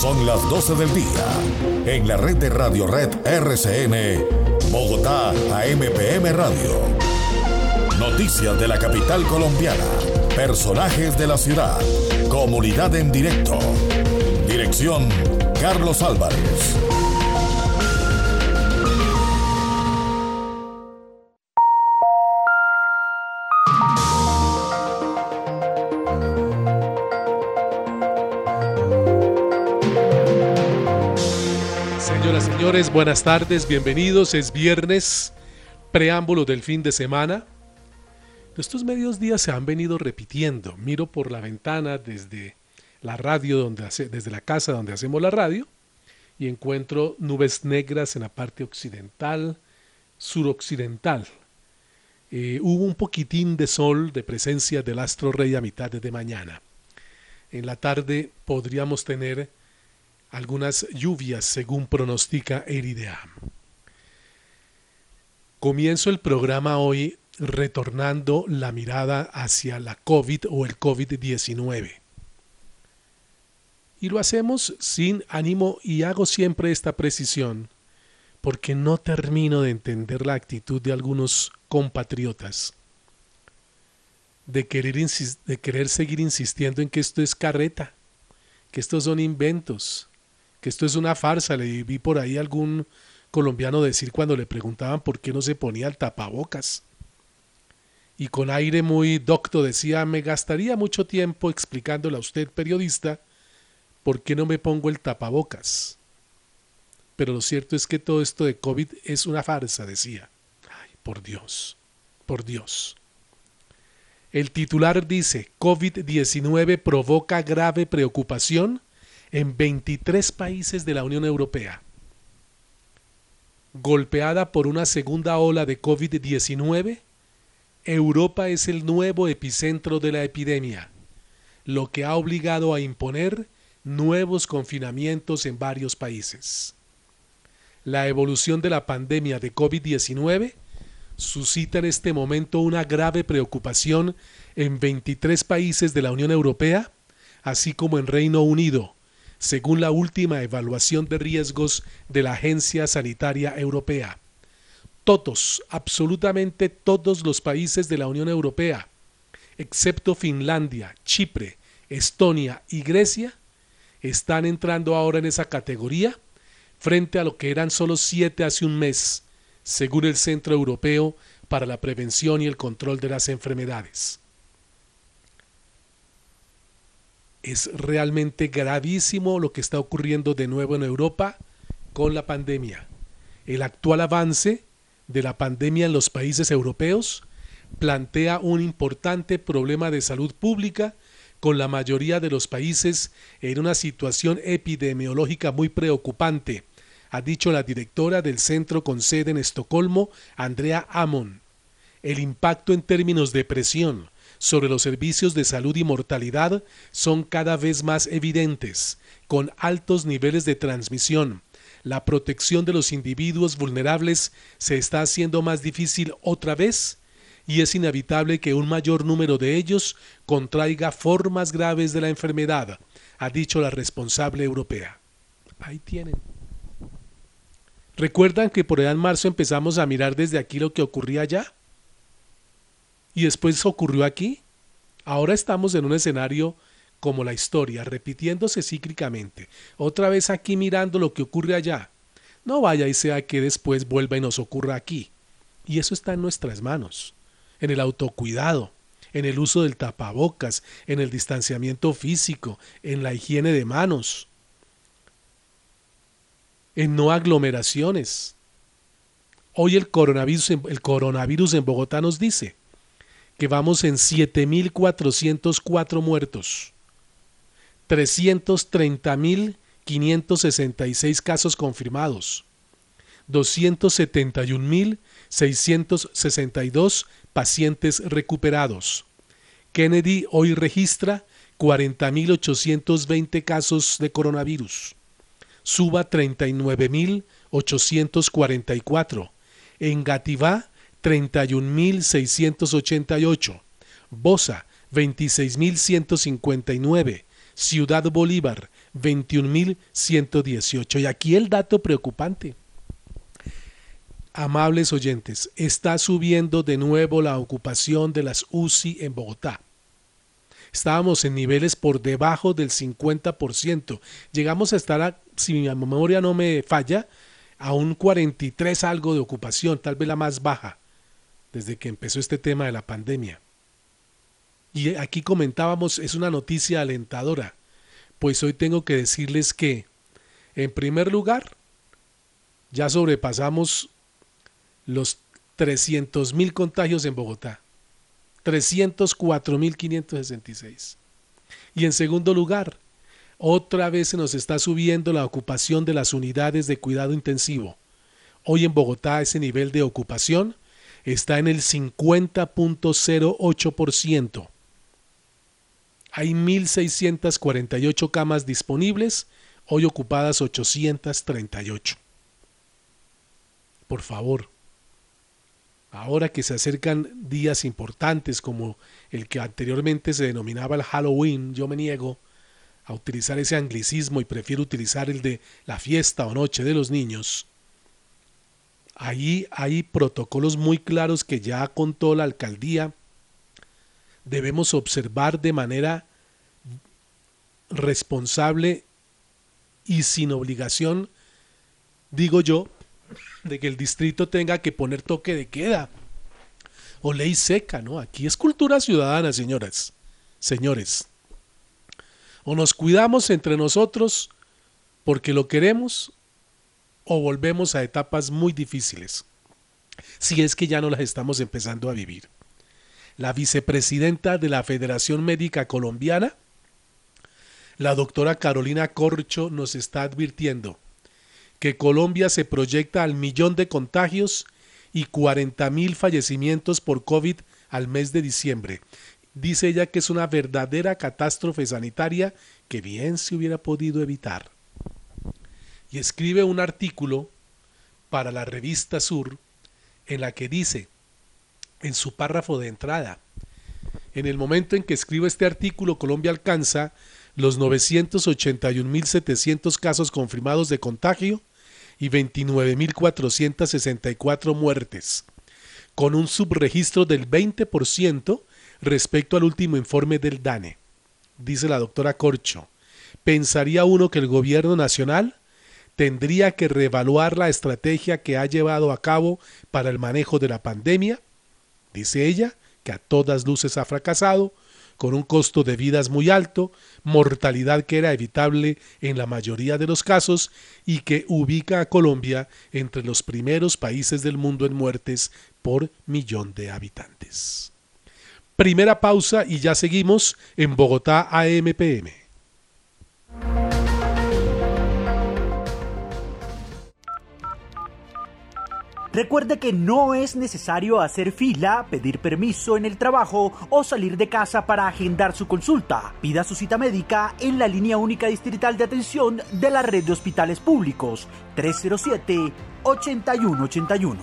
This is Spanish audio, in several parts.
Son las 12 del día. En la red de Radio Red RCN, Bogotá AMPM Radio. Noticias de la capital colombiana. Personajes de la ciudad. Comunidad en directo. Dirección Carlos Álvarez. Buenas tardes, bienvenidos. Es viernes, preámbulo del fin de semana. Estos medios días se han venido repitiendo. Miro por la ventana desde la radio, donde hace, desde la casa donde hacemos la radio, y encuentro nubes negras en la parte occidental, suroccidental. Eh, hubo un poquitín de sol de presencia del astro rey a mitad de mañana. En la tarde podríamos tener algunas lluvias según pronostica Erideam. Comienzo el programa hoy retornando la mirada hacia la COVID o el COVID-19. Y lo hacemos sin ánimo y hago siempre esta precisión porque no termino de entender la actitud de algunos compatriotas de querer, de querer seguir insistiendo en que esto es carreta, que estos son inventos, que esto es una farsa. Le vi por ahí algún colombiano decir cuando le preguntaban por qué no se ponía el tapabocas. Y con aire muy docto decía, me gastaría mucho tiempo explicándole a usted, periodista, por qué no me pongo el tapabocas. Pero lo cierto es que todo esto de COVID es una farsa, decía. Ay, por Dios, por Dios. El titular dice, COVID-19 provoca grave preocupación en 23 países de la Unión Europea. Golpeada por una segunda ola de COVID-19, Europa es el nuevo epicentro de la epidemia, lo que ha obligado a imponer nuevos confinamientos en varios países. La evolución de la pandemia de COVID-19 suscita en este momento una grave preocupación en 23 países de la Unión Europea, así como en Reino Unido, según la última evaluación de riesgos de la Agencia Sanitaria Europea. Todos, absolutamente todos los países de la Unión Europea, excepto Finlandia, Chipre, Estonia y Grecia, están entrando ahora en esa categoría frente a lo que eran solo siete hace un mes, según el Centro Europeo para la Prevención y el Control de las Enfermedades. Es realmente gravísimo lo que está ocurriendo de nuevo en Europa con la pandemia. El actual avance de la pandemia en los países europeos plantea un importante problema de salud pública con la mayoría de los países en una situación epidemiológica muy preocupante, ha dicho la directora del centro con sede en Estocolmo, Andrea Amon. El impacto en términos de presión, sobre los servicios de salud y mortalidad son cada vez más evidentes, con altos niveles de transmisión. La protección de los individuos vulnerables se está haciendo más difícil otra vez y es inevitable que un mayor número de ellos contraiga formas graves de la enfermedad, ha dicho la responsable europea. Ahí tienen. ¿Recuerdan que por allá en marzo empezamos a mirar desde aquí lo que ocurría allá? Y después ocurrió aquí. Ahora estamos en un escenario como la historia, repitiéndose cíclicamente. Otra vez aquí mirando lo que ocurre allá. No vaya y sea que después vuelva y nos ocurra aquí. Y eso está en nuestras manos, en el autocuidado, en el uso del tapabocas, en el distanciamiento físico, en la higiene de manos, en no aglomeraciones. Hoy el coronavirus, el coronavirus en Bogotá nos dice, que vamos en 7.404 muertos, 330.566 casos confirmados, 271.662 pacientes recuperados. Kennedy hoy registra 40.820 casos de coronavirus. Suba 39.844. En Gativá 31.688, Bosa 26.159, Ciudad Bolívar 21.118. Y aquí el dato preocupante. Amables oyentes, está subiendo de nuevo la ocupación de las UCI en Bogotá. Estábamos en niveles por debajo del 50%. Llegamos a estar, si mi memoria no me falla, a un 43 algo de ocupación, tal vez la más baja, desde que empezó este tema de la pandemia. Y aquí comentábamos, es una noticia alentadora, pues hoy tengo que decirles que, en primer lugar, ya sobrepasamos los 300 mil contagios en Bogotá. 304.566. Y en segundo lugar, otra vez se nos está subiendo la ocupación de las unidades de cuidado intensivo. Hoy en Bogotá ese nivel de ocupación está en el 50.08%. Hay 1.648 camas disponibles, hoy ocupadas 838. Por favor, ahora que se acercan días importantes como el que anteriormente se denominaba el Halloween, yo me niego a utilizar ese anglicismo y prefiero utilizar el de la fiesta o noche de los niños. Ahí hay protocolos muy claros que ya contó la alcaldía. Debemos observar de manera responsable y sin obligación, digo yo, de que el distrito tenga que poner toque de queda o ley seca, ¿no? Aquí es cultura ciudadana, señoras, señores. O nos cuidamos entre nosotros porque lo queremos o volvemos a etapas muy difíciles, si es que ya no las estamos empezando a vivir. La vicepresidenta de la Federación Médica Colombiana, la doctora Carolina Corcho, nos está advirtiendo que Colombia se proyecta al millón de contagios y 40 mil fallecimientos por COVID al mes de diciembre. Dice ella que es una verdadera catástrofe sanitaria que bien se hubiera podido evitar. Y escribe un artículo para la revista Sur en la que dice, en su párrafo de entrada, en el momento en que escribe este artículo, Colombia alcanza los 981.700 casos confirmados de contagio y 29.464 muertes, con un subregistro del 20% respecto al último informe del DANE. Dice la doctora Corcho, pensaría uno que el gobierno nacional tendría que reevaluar la estrategia que ha llevado a cabo para el manejo de la pandemia. Dice ella que a todas luces ha fracasado, con un costo de vidas muy alto, mortalidad que era evitable en la mayoría de los casos y que ubica a Colombia entre los primeros países del mundo en muertes por millón de habitantes. Primera pausa y ya seguimos en Bogotá AMPM. Recuerde que no es necesario hacer fila, pedir permiso en el trabajo o salir de casa para agendar su consulta. Pida su cita médica en la línea única distrital de atención de la red de hospitales públicos 307-8181.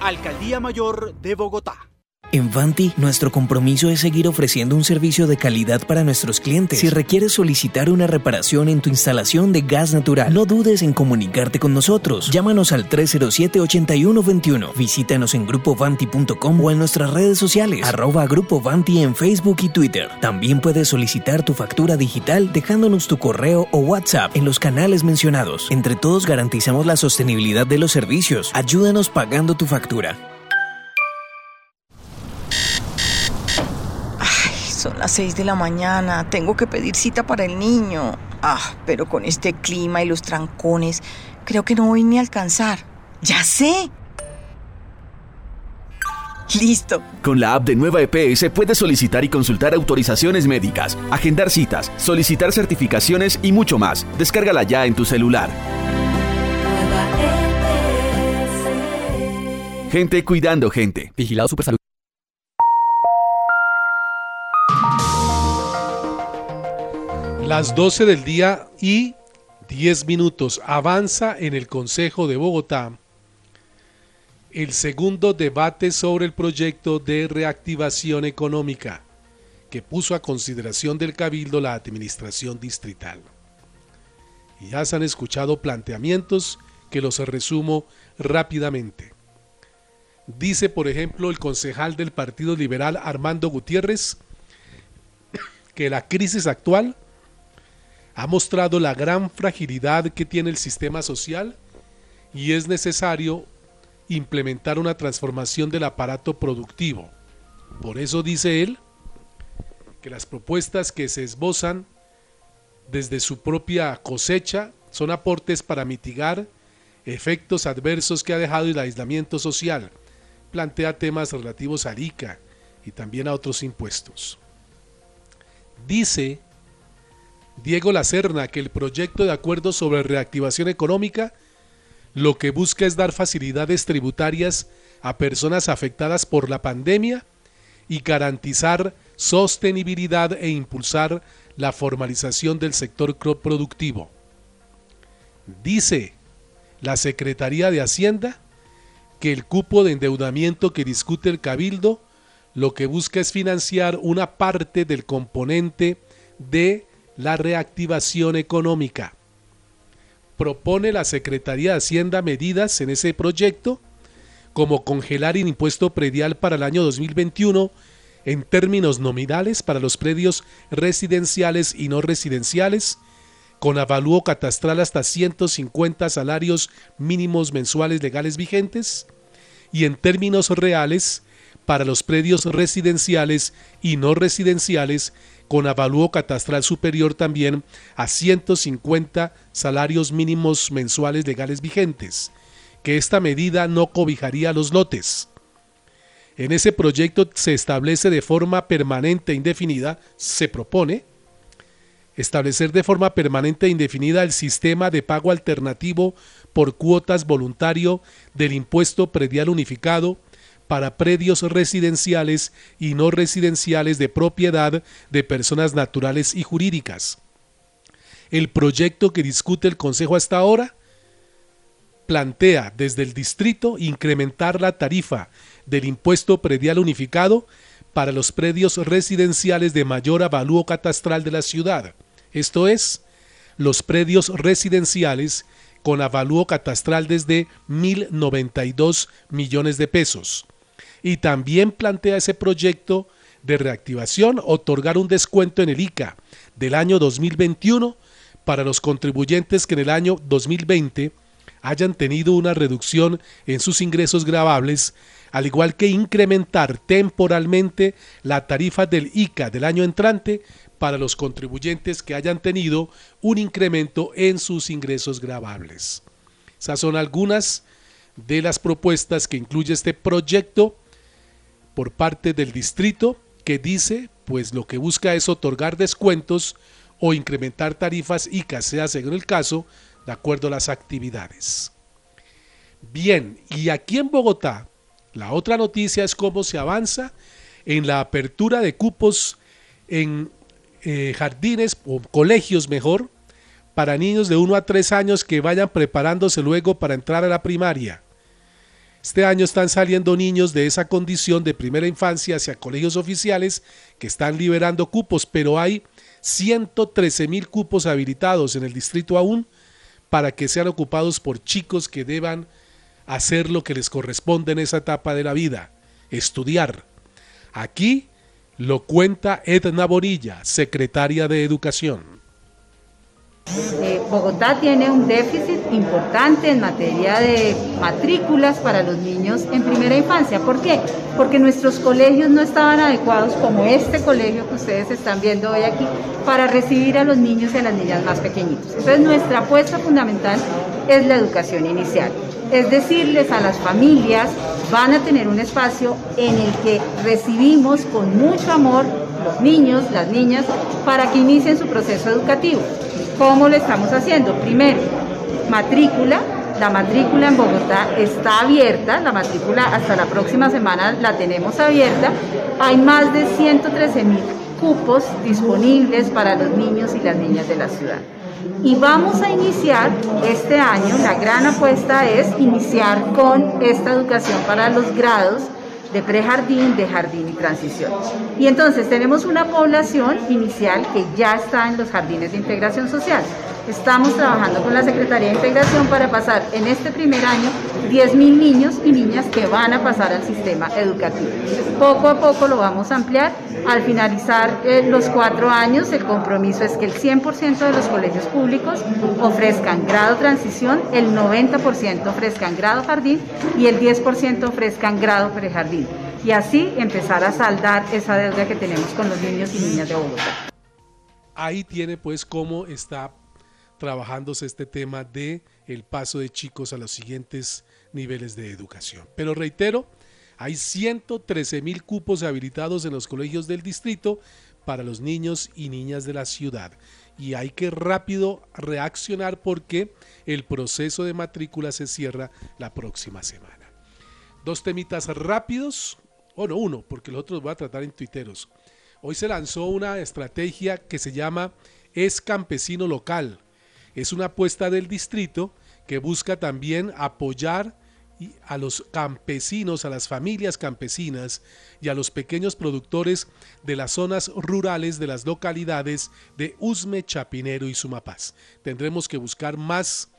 Alcaldía Mayor de Bogotá. En Vanti, nuestro compromiso es seguir ofreciendo un servicio de calidad para nuestros clientes. Si requieres solicitar una reparación en tu instalación de gas natural, no dudes en comunicarte con nosotros. Llámanos al 307-8121. Visítanos en grupovanti.com o en nuestras redes sociales, arroba Grupo Vanti en Facebook y Twitter. También puedes solicitar tu factura digital dejándonos tu correo o WhatsApp en los canales mencionados. Entre todos garantizamos la sostenibilidad de los servicios. Ayúdanos pagando tu factura. Son las 6 de la mañana, tengo que pedir cita para el niño. Ah, pero con este clima y los trancones, creo que no voy ni a alcanzar. ¡Ya sé! Listo. Con la app de Nueva EPS puedes solicitar y consultar autorizaciones médicas, agendar citas, solicitar certificaciones y mucho más. Descárgala ya en tu celular. Gente cuidando gente. Vigilado Supersalud. Las 12 del día y 10 minutos. Avanza en el Consejo de Bogotá el segundo debate sobre el proyecto de reactivación económica que puso a consideración del Cabildo la Administración Distrital. Y ya se han escuchado planteamientos que los resumo rápidamente. Dice, por ejemplo, el concejal del Partido Liberal Armando Gutiérrez que la crisis actual ha mostrado la gran fragilidad que tiene el sistema social y es necesario implementar una transformación del aparato productivo. Por eso dice él que las propuestas que se esbozan desde su propia cosecha son aportes para mitigar efectos adversos que ha dejado el aislamiento social. Plantea temas relativos al ICA y también a otros impuestos. Dice Diego Lacerna que el proyecto de acuerdo sobre reactivación económica lo que busca es dar facilidades tributarias a personas afectadas por la pandemia y garantizar sostenibilidad e impulsar la formalización del sector productivo. Dice la Secretaría de Hacienda que el cupo de endeudamiento que discute el Cabildo lo que busca es financiar una parte del componente de la reactivación económica. Propone la Secretaría de Hacienda medidas en ese proyecto como congelar el impuesto predial para el año 2021 en términos nominales para los predios residenciales y no residenciales, con avalúo catastral hasta 150 salarios mínimos mensuales legales vigentes, y en términos reales para los predios residenciales y no residenciales con avalúo catastral superior también a 150 salarios mínimos mensuales legales vigentes, que esta medida no cobijaría los lotes. En ese proyecto se establece de forma permanente e indefinida, se propone, establecer de forma permanente e indefinida el sistema de pago alternativo por cuotas voluntario del impuesto predial unificado para predios residenciales y no residenciales de propiedad de personas naturales y jurídicas. El proyecto que discute el Consejo hasta ahora plantea desde el distrito incrementar la tarifa del impuesto predial unificado para los predios residenciales de mayor avalúo catastral de la ciudad, esto es, los predios residenciales con avalúo catastral desde 1.092 millones de pesos y también plantea ese proyecto de reactivación otorgar un descuento en el ICA del año 2021 para los contribuyentes que en el año 2020 hayan tenido una reducción en sus ingresos grabables, al igual que incrementar temporalmente la tarifa del ICA del año entrante para los contribuyentes que hayan tenido un incremento en sus ingresos grabables. Esas son algunas de las propuestas que incluye este proyecto por parte del distrito que dice pues lo que busca es otorgar descuentos o incrementar tarifas y sea según el caso de acuerdo a las actividades. Bien, y aquí en Bogotá, la otra noticia es cómo se avanza en la apertura de cupos en eh, jardines o colegios mejor para niños de 1 a 3 años que vayan preparándose luego para entrar a la primaria. Este año están saliendo niños de esa condición de primera infancia hacia colegios oficiales que están liberando cupos, pero hay 113 mil cupos habilitados en el distrito aún para que sean ocupados por chicos que deban hacer lo que les corresponde en esa etapa de la vida, estudiar. Aquí lo cuenta Edna Borilla, secretaria de Educación. Eh, Bogotá tiene un déficit importante en materia de matrículas para los niños en primera infancia. ¿Por qué? Porque nuestros colegios no estaban adecuados, como este colegio que ustedes están viendo hoy aquí, para recibir a los niños y a las niñas más pequeñitos. Entonces nuestra apuesta fundamental es la educación inicial. Es decirles a las familias, van a tener un espacio en el que recibimos con mucho amor los niños, las niñas, para que inicien su proceso educativo. ¿Cómo lo estamos haciendo? Primero, matrícula. La matrícula en Bogotá está abierta, la matrícula hasta la próxima semana la tenemos abierta. Hay más de 113 mil cupos disponibles para los niños y las niñas de la ciudad. Y vamos a iniciar este año, la gran apuesta es iniciar con esta educación para los grados de prejardín, de jardín y transición. Y entonces tenemos una población inicial que ya está en los jardines de integración social. Estamos trabajando con la Secretaría de Integración para pasar en este primer año 10.000 niños y niñas que van a pasar al sistema educativo. Poco a poco lo vamos a ampliar. Al finalizar eh, los cuatro años, el compromiso es que el 100% de los colegios públicos ofrezcan grado transición, el 90% ofrezcan grado jardín y el 10% ofrezcan grado prejardín. Y así empezar a saldar esa deuda que tenemos con los niños y niñas de Bogotá. Ahí tiene pues cómo está trabajándose este tema de el paso de chicos a los siguientes niveles de educación. Pero reitero, hay 113 mil cupos habilitados en los colegios del distrito para los niños y niñas de la ciudad. Y hay que rápido reaccionar porque el proceso de matrícula se cierra la próxima semana. Dos temitas rápidos, o no uno, porque los otros voy a tratar en tuiteros. Hoy se lanzó una estrategia que se llama Es Campesino Local es una apuesta del distrito que busca también apoyar a los campesinos, a las familias campesinas y a los pequeños productores de las zonas rurales de las localidades de Usme, Chapinero y Sumapaz. Tendremos que buscar más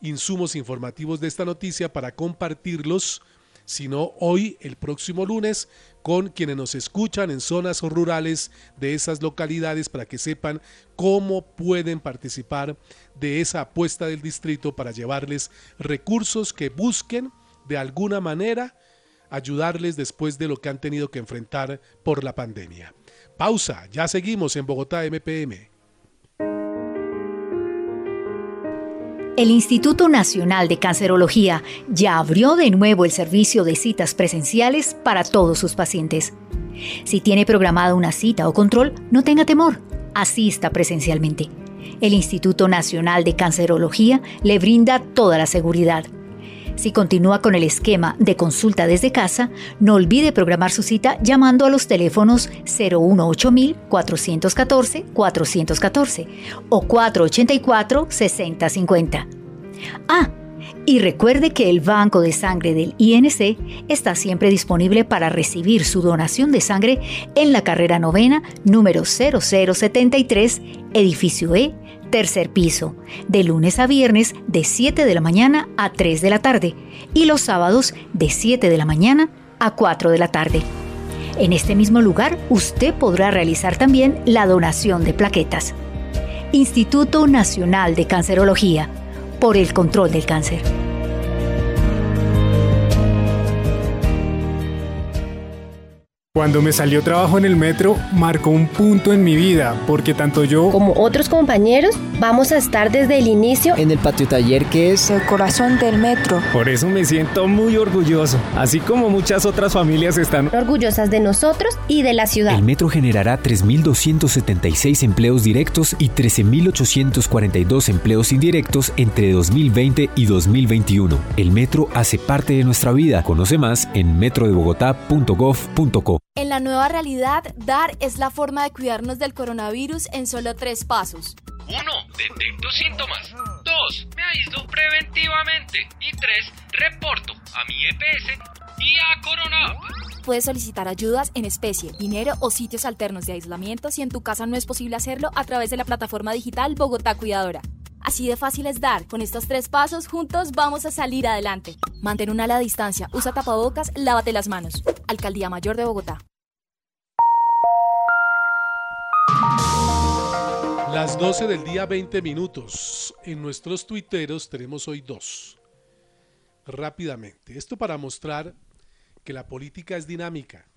insumos informativos de esta noticia para compartirlos sino hoy, el próximo lunes, con quienes nos escuchan en zonas rurales de esas localidades para que sepan cómo pueden participar de esa apuesta del distrito para llevarles recursos que busquen de alguna manera ayudarles después de lo que han tenido que enfrentar por la pandemia. Pausa, ya seguimos en Bogotá MPM. El Instituto Nacional de Cancerología ya abrió de nuevo el servicio de citas presenciales para todos sus pacientes. Si tiene programada una cita o control, no tenga temor, asista presencialmente. El Instituto Nacional de Cancerología le brinda toda la seguridad. Si continúa con el esquema de consulta desde casa, no olvide programar su cita llamando a los teléfonos 018 414 414 o 484 6050. Ah, y recuerde que el banco de sangre del INC está siempre disponible para recibir su donación de sangre en la carrera novena número 0073, edificio E, tercer piso, de lunes a viernes de 7 de la mañana a 3 de la tarde y los sábados de 7 de la mañana a 4 de la tarde. En este mismo lugar usted podrá realizar también la donación de plaquetas. Instituto Nacional de Cancerología por el control del cáncer. Cuando me salió trabajo en el metro, marcó un punto en mi vida, porque tanto yo como otros compañeros vamos a estar desde el inicio en el patio taller que es el corazón del metro. Por eso me siento muy orgulloso, así como muchas otras familias están orgullosas de nosotros y de la ciudad. El metro generará 3.276 empleos directos y 13.842 empleos indirectos entre 2020 y 2021. El metro hace parte de nuestra vida. Conoce más en metrodebogotá.gov.co. En la nueva realidad, dar es la forma de cuidarnos del coronavirus en solo tres pasos. 1. Detecto síntomas. 2. Me aíslo preventivamente. Y 3. Reporto a mi EPS y a Corona. Puedes solicitar ayudas en especie, dinero o sitios alternos de aislamiento si en tu casa no es posible hacerlo a través de la plataforma digital Bogotá Cuidadora. Así de fácil es dar. Con estos tres pasos, juntos vamos a salir adelante. Mantén una ala distancia, usa tapabocas, lávate las manos. Alcaldía Mayor de Bogotá. Las 12 del día 20 minutos. En nuestros tuiteros tenemos hoy dos. Rápidamente. Esto para mostrar que la política es dinámica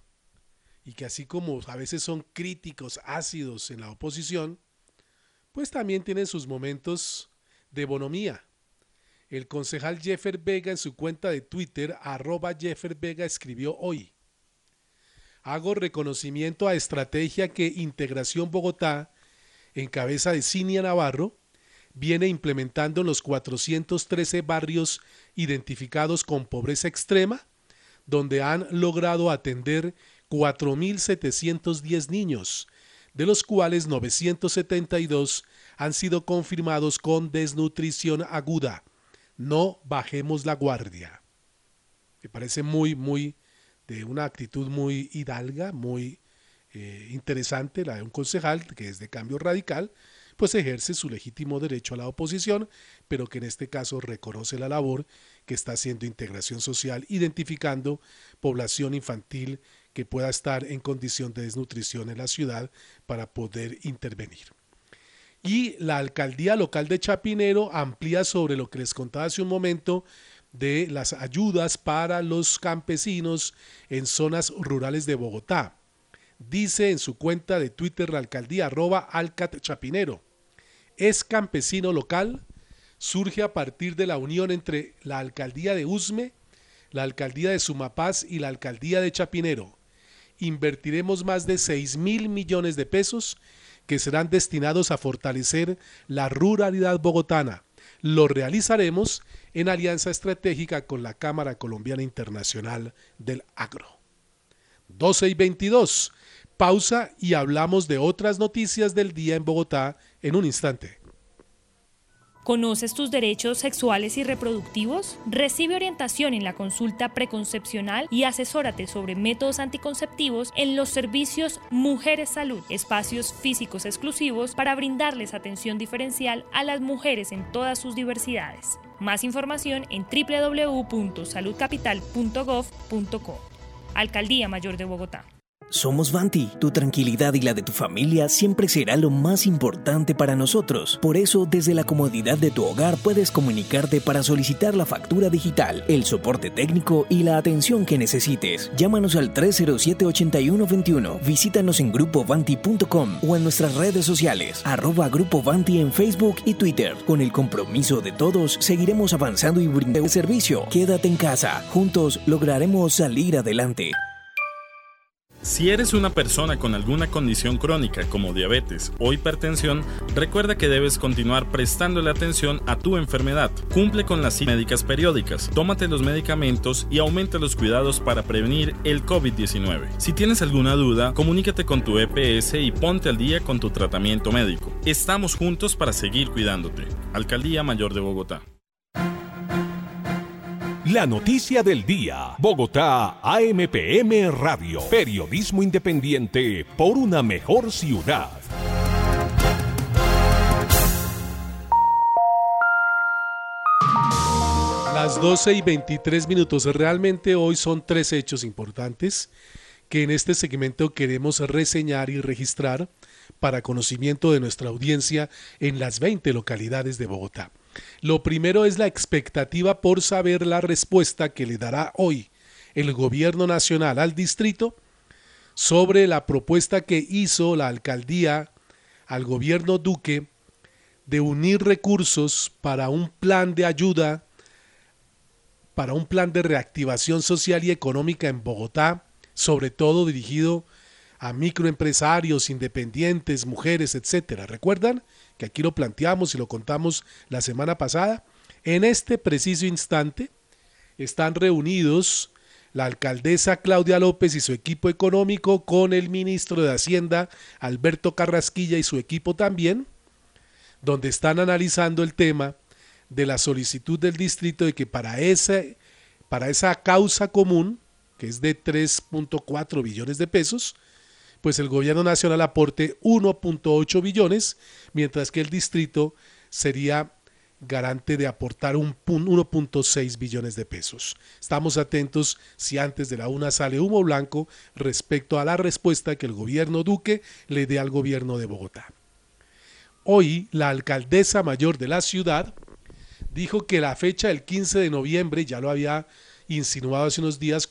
y que así como a veces son críticos ácidos en la oposición, pues también tienen sus momentos de bonomía. El concejal Jeffer Vega en su cuenta de Twitter, arroba Jeffer Vega, escribió hoy. Hago reconocimiento a estrategia que Integración Bogotá, en cabeza de Cinia Navarro, viene implementando en los 413 barrios identificados con pobreza extrema, donde han logrado atender 4.710 niños, de los cuales 972 han sido confirmados con desnutrición aguda. No bajemos la guardia. Me parece muy, muy, de una actitud muy hidalga, muy eh, interesante, la de un concejal que es de cambio radical, pues ejerce su legítimo derecho a la oposición, pero que en este caso reconoce la labor que está haciendo integración social, identificando población infantil que pueda estar en condición de desnutrición en la ciudad para poder intervenir. Y la alcaldía local de Chapinero amplía sobre lo que les contaba hace un momento de las ayudas para los campesinos en zonas rurales de Bogotá. Dice en su cuenta de Twitter la alcaldía arroba Alcat Chapinero es campesino local, surge a partir de la unión entre la alcaldía de Usme, la alcaldía de Sumapaz y la alcaldía de Chapinero. Invertiremos más de 6 mil millones de pesos que serán destinados a fortalecer la ruralidad bogotana. Lo realizaremos en alianza estratégica con la Cámara Colombiana Internacional del Agro. 12 y 22. Pausa y hablamos de otras noticias del día en Bogotá en un instante. ¿Conoces tus derechos sexuales y reproductivos? Recibe orientación en la consulta preconcepcional y asesórate sobre métodos anticonceptivos en los servicios Mujeres Salud, espacios físicos exclusivos para brindarles atención diferencial a las mujeres en todas sus diversidades. Más información en www.saludcapital.gov.co. Alcaldía Mayor de Bogotá. Somos Vanti, tu tranquilidad y la de tu familia siempre será lo más importante para nosotros. Por eso, desde la comodidad de tu hogar puedes comunicarte para solicitar la factura digital, el soporte técnico y la atención que necesites. Llámanos al 307-8121, visítanos en grupovanti.com o en nuestras redes sociales, arroba Grupo Vanti en Facebook y Twitter. Con el compromiso de todos, seguiremos avanzando y brindando servicio. Quédate en casa, juntos lograremos salir adelante. Si eres una persona con alguna condición crónica como diabetes o hipertensión, recuerda que debes continuar prestándole atención a tu enfermedad. Cumple con las médicas periódicas, tómate los medicamentos y aumenta los cuidados para prevenir el COVID-19. Si tienes alguna duda, comunícate con tu EPS y ponte al día con tu tratamiento médico. Estamos juntos para seguir cuidándote. Alcaldía Mayor de Bogotá. La noticia del día. Bogotá, AMPM Radio. Periodismo independiente por una mejor ciudad. Las 12 y 23 minutos. Realmente hoy son tres hechos importantes que en este segmento queremos reseñar y registrar para conocimiento de nuestra audiencia en las 20 localidades de Bogotá. Lo primero es la expectativa por saber la respuesta que le dará hoy el gobierno nacional al distrito sobre la propuesta que hizo la alcaldía al gobierno Duque de unir recursos para un plan de ayuda, para un plan de reactivación social y económica en Bogotá, sobre todo dirigido a microempresarios, independientes, mujeres, etcétera. ¿Recuerdan? Que aquí lo planteamos y lo contamos la semana pasada, en este preciso instante están reunidos la alcaldesa Claudia López y su equipo económico con el ministro de Hacienda Alberto Carrasquilla y su equipo también, donde están analizando el tema de la solicitud del distrito de que para, ese, para esa causa común, que es de 3.4 billones de pesos, pues el gobierno nacional aporte 1.8 billones, mientras que el distrito sería garante de aportar un 1.6 billones de pesos. Estamos atentos si antes de la una sale humo blanco respecto a la respuesta que el gobierno Duque le dé al gobierno de Bogotá. Hoy la alcaldesa mayor de la ciudad dijo que la fecha del 15 de noviembre, ya lo había insinuado hace unos días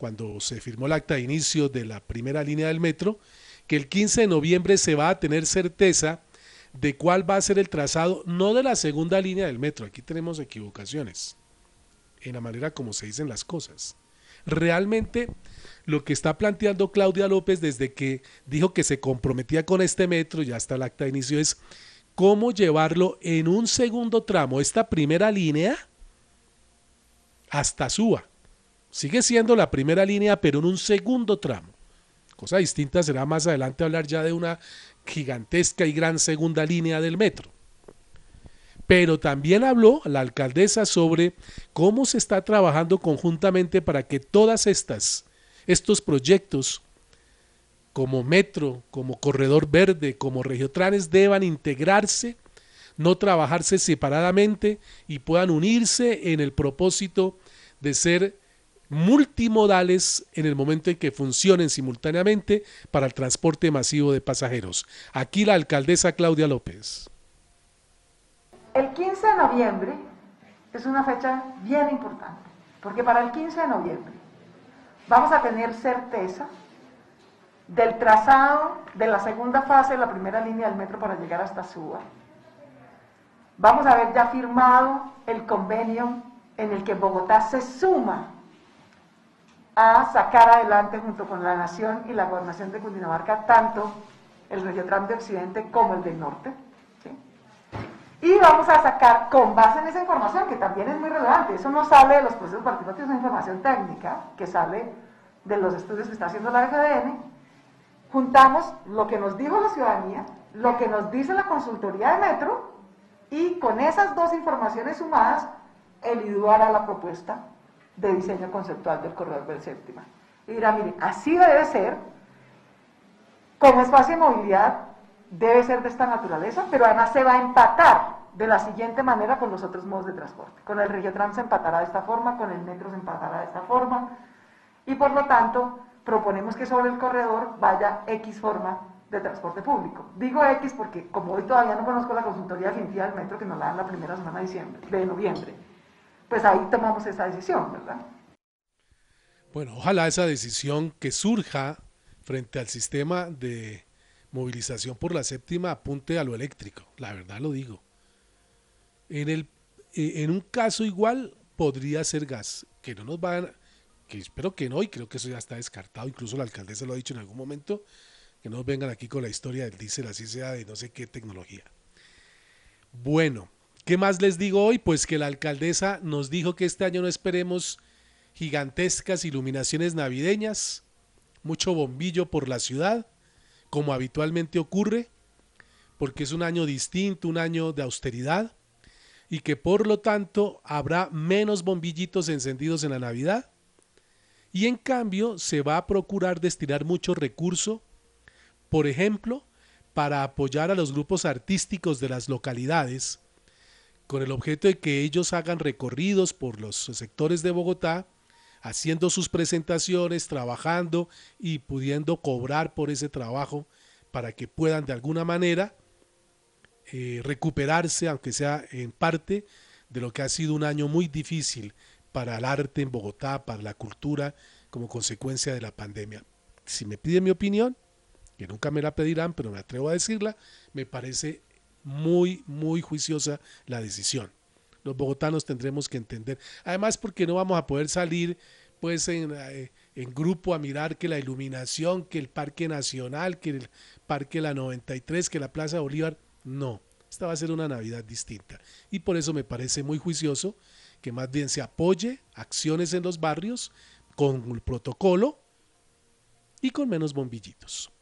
cuando se firmó el acta de inicio de la primera línea del metro, que el 15 de noviembre se va a tener certeza de cuál va a ser el trazado, no de la segunda línea del metro, aquí tenemos equivocaciones en la manera como se dicen las cosas. Realmente lo que está planteando Claudia López desde que dijo que se comprometía con este metro, ya está el acta de inicio, es cómo llevarlo en un segundo tramo, esta primera línea, hasta Suba. Sigue siendo la primera línea, pero en un segundo tramo. Cosa distinta será más adelante hablar ya de una gigantesca y gran segunda línea del metro. Pero también habló la alcaldesa sobre cómo se está trabajando conjuntamente para que todas estas estos proyectos como Metro, como Corredor Verde, como Regiotranes deban integrarse, no trabajarse separadamente y puedan unirse en el propósito de ser multimodales en el momento en que funcionen simultáneamente para el transporte masivo de pasajeros. Aquí la alcaldesa Claudia López. El 15 de noviembre es una fecha bien importante, porque para el 15 de noviembre vamos a tener certeza del trazado de la segunda fase de la primera línea del metro para llegar hasta Suba. Vamos a ver ya firmado el convenio en el que Bogotá se suma a sacar adelante junto con la Nación y la Gobernación de Cundinamarca tanto el Regiotram de Occidente como el del Norte. Y vamos a sacar, con base en esa información, que también es muy relevante, eso no sale de los procesos participativos, es información técnica que sale de los estudios que está haciendo la FDN, juntamos lo que nos dijo la ciudadanía, lo que nos dice la consultoría de Metro, y con esas dos informaciones sumadas, el IDU hará la propuesta de diseño conceptual del corredor del séptima. Y dirá, mire, así debe ser, como espacio de movilidad debe ser de esta naturaleza, pero además se va a empatar de la siguiente manera con los otros modos de transporte. Con el Regiotrans se empatará de esta forma, con el metro se empatará de esta forma, y por lo tanto proponemos que sobre el corredor vaya X forma de transporte público. Digo X porque como hoy todavía no conozco la consultoría definitiva del metro que nos la dan la primera semana de, diciembre, de noviembre, pues ahí tomamos esa decisión, ¿verdad? Bueno, ojalá esa decisión que surja frente al sistema de movilización por la séptima apunte a lo eléctrico, la verdad lo digo. En, el, eh, en un caso igual podría ser gas, que no nos van, que espero que no, y creo que eso ya está descartado, incluso la alcaldesa lo ha dicho en algún momento, que no vengan aquí con la historia del diésel, así sea de no sé qué tecnología. Bueno, ¿Qué más les digo hoy? Pues que la alcaldesa nos dijo que este año no esperemos gigantescas iluminaciones navideñas, mucho bombillo por la ciudad, como habitualmente ocurre, porque es un año distinto, un año de austeridad, y que por lo tanto habrá menos bombillitos encendidos en la Navidad, y en cambio se va a procurar destinar mucho recurso, por ejemplo, para apoyar a los grupos artísticos de las localidades, con el objeto de que ellos hagan recorridos por los sectores de Bogotá, haciendo sus presentaciones, trabajando y pudiendo cobrar por ese trabajo para que puedan de alguna manera eh, recuperarse, aunque sea en parte, de lo que ha sido un año muy difícil para el arte en Bogotá, para la cultura, como consecuencia de la pandemia. Si me piden mi opinión, que nunca me la pedirán, pero me atrevo a decirla, me parece muy, muy juiciosa la decisión. Los bogotanos tendremos que entender. Además, porque no vamos a poder salir pues en, eh, en, grupo a mirar que la iluminación, que el Parque Nacional, que el Parque La 93, que la Plaza Bolívar. No, esta va a ser una Navidad distinta. Y por eso me parece muy juicioso que más bien se apoye acciones en los barrios con el protocolo y con menos bombillitos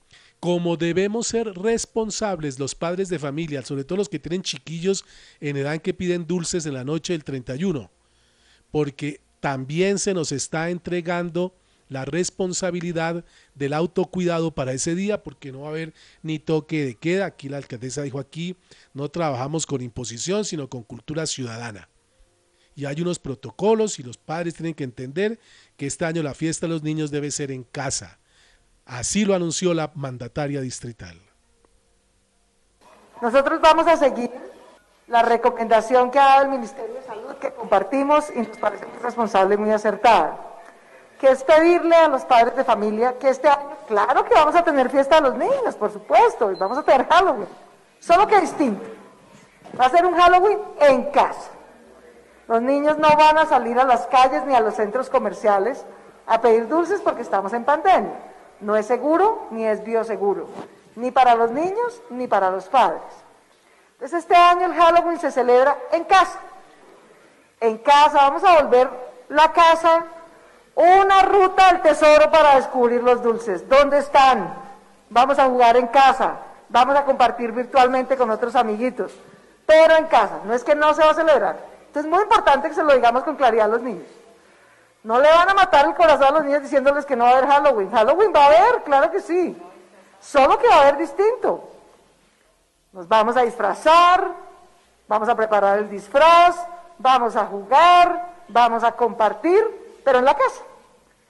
como debemos ser responsables los padres de familia, sobre todo los que tienen chiquillos en edad que piden dulces en la noche del 31, porque también se nos está entregando la responsabilidad del autocuidado para ese día, porque no va a haber ni toque de queda. Aquí la alcaldesa dijo aquí, no trabajamos con imposición, sino con cultura ciudadana. Y hay unos protocolos y los padres tienen que entender que este año la fiesta de los niños debe ser en casa Así lo anunció la mandataria distrital. Nosotros vamos a seguir la recomendación que ha dado el Ministerio de Salud, que compartimos y nos parece muy responsable y muy acertada, que es pedirle a los padres de familia que este año, claro que vamos a tener fiesta de los niños, por supuesto, y vamos a tener Halloween, solo que distinto. Va a ser un Halloween en casa. Los niños no van a salir a las calles ni a los centros comerciales a pedir dulces porque estamos en pandemia. No es seguro ni es bioseguro, ni para los niños ni para los padres. Entonces este año el Halloween se celebra en casa. En casa vamos a volver la casa una ruta al tesoro para descubrir los dulces. ¿Dónde están? Vamos a jugar en casa, vamos a compartir virtualmente con otros amiguitos, pero en casa, no es que no se va a celebrar. Entonces es muy importante que se lo digamos con claridad a los niños. No le van a matar el corazón a los niños diciéndoles que no va a haber Halloween. Halloween va a haber, claro que sí. Solo que va a haber distinto. Nos vamos a disfrazar, vamos a preparar el disfraz, vamos a jugar, vamos a compartir, pero en la casa,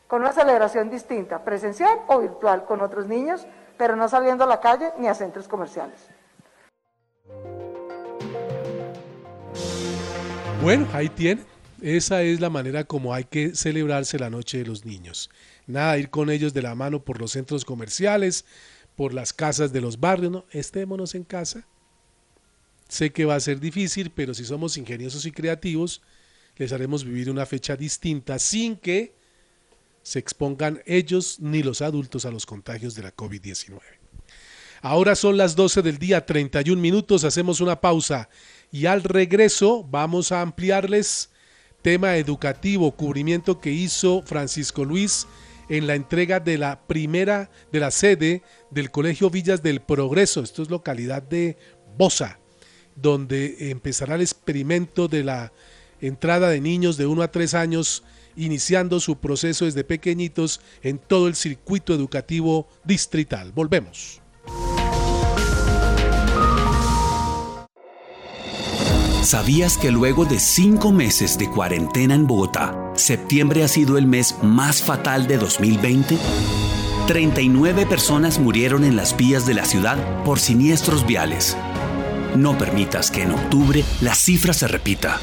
con una celebración distinta, presencial o virtual, con otros niños, pero no saliendo a la calle ni a centros comerciales. Bueno, ahí tiene. Esa es la manera como hay que celebrarse la noche de los niños. Nada, ir con ellos de la mano por los centros comerciales, por las casas de los barrios, no, estémonos en casa. Sé que va a ser difícil, pero si somos ingeniosos y creativos, les haremos vivir una fecha distinta sin que se expongan ellos ni los adultos a los contagios de la COVID-19. Ahora son las 12 del día, 31 minutos, hacemos una pausa y al regreso vamos a ampliarles tema educativo, cubrimiento que hizo Francisco Luis en la entrega de la primera de la sede del Colegio Villas del Progreso, esto es localidad de Bosa, donde empezará el experimento de la entrada de niños de 1 a 3 años, iniciando su proceso desde pequeñitos en todo el circuito educativo distrital. Volvemos. ¿Sabías que luego de cinco meses de cuarentena en Bogotá, septiembre ha sido el mes más fatal de 2020? 39 personas murieron en las vías de la ciudad por siniestros viales. No permitas que en octubre la cifra se repita.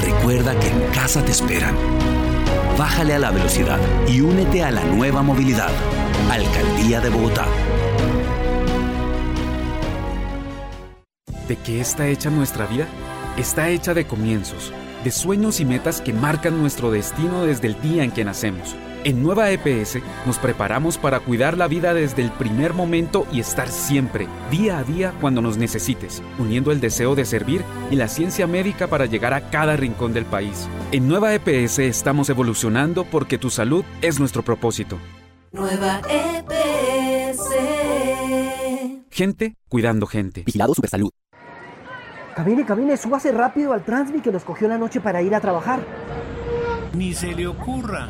Recuerda que en casa te esperan. Bájale a la velocidad y únete a la nueva movilidad. Alcaldía de Bogotá. ¿De qué está hecha nuestra vida? Está hecha de comienzos, de sueños y metas que marcan nuestro destino desde el día en que nacemos. En Nueva EPS nos preparamos para cuidar la vida desde el primer momento y estar siempre, día a día, cuando nos necesites, uniendo el deseo de servir y la ciencia médica para llegar a cada rincón del país. En Nueva EPS estamos evolucionando porque tu salud es nuestro propósito. Nueva EPS. Gente cuidando gente. Vigilado Supersalud. Camine, camine, súbase rápido al Transmi que nos cogió la noche para ir a trabajar. Ni se le ocurra.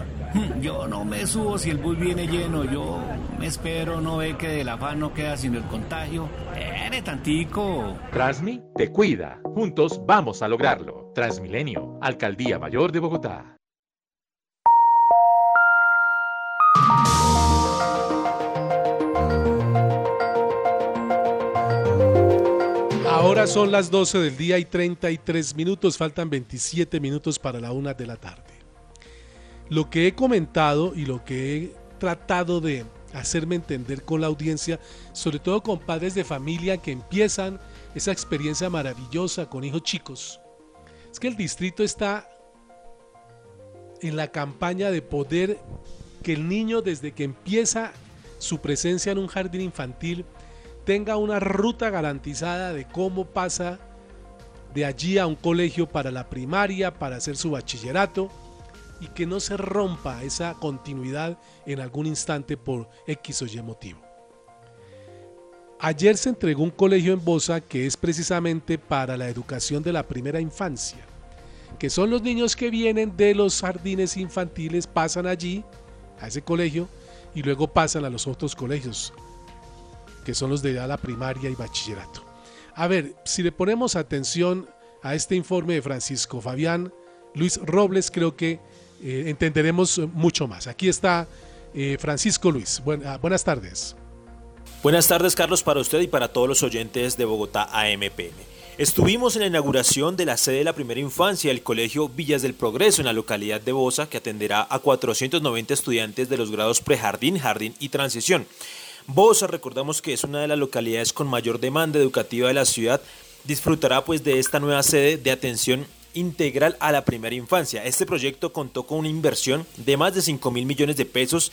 Yo no me subo si el bus viene lleno. Yo me espero, no ve que del afán no queda sino el contagio. ¡Ere tantico! Transmi te cuida. Juntos vamos a lograrlo. Transmilenio, Alcaldía Mayor de Bogotá. Son las 12 del día y 33 minutos, faltan 27 minutos para la una de la tarde. Lo que he comentado y lo que he tratado de hacerme entender con la audiencia, sobre todo con padres de familia que empiezan esa experiencia maravillosa con hijos chicos, es que el distrito está en la campaña de poder que el niño desde que empieza su presencia en un jardín infantil tenga una ruta garantizada de cómo pasa de allí a un colegio para la primaria, para hacer su bachillerato y que no se rompa esa continuidad en algún instante por X o Y motivo. Ayer se entregó un colegio en Bosa que es precisamente para la educación de la primera infancia, que son los niños que vienen de los jardines infantiles, pasan allí, a ese colegio, y luego pasan a los otros colegios, que son los de la primaria y bachillerato. A ver, si le ponemos atención a este informe de Francisco Fabián Luis Robles, creo que eh, entenderemos mucho más. Aquí está eh, Francisco Luis. Ah, buenas tardes. Buenas tardes, Carlos, para usted y para todos los oyentes de Bogotá AMPM. Estuvimos en la inauguración de la sede de la primera infancia del Colegio Villas del Progreso en la localidad de Bosa, que atenderá a 490 estudiantes de los grados prejardín, jardín y transición. Bosa, recordamos que es una de las localidades con mayor demanda educativa de la ciudad, disfrutará pues de esta nueva sede de atención integral a la primera infancia. Este proyecto contó con una inversión de más de 5 mil millones de pesos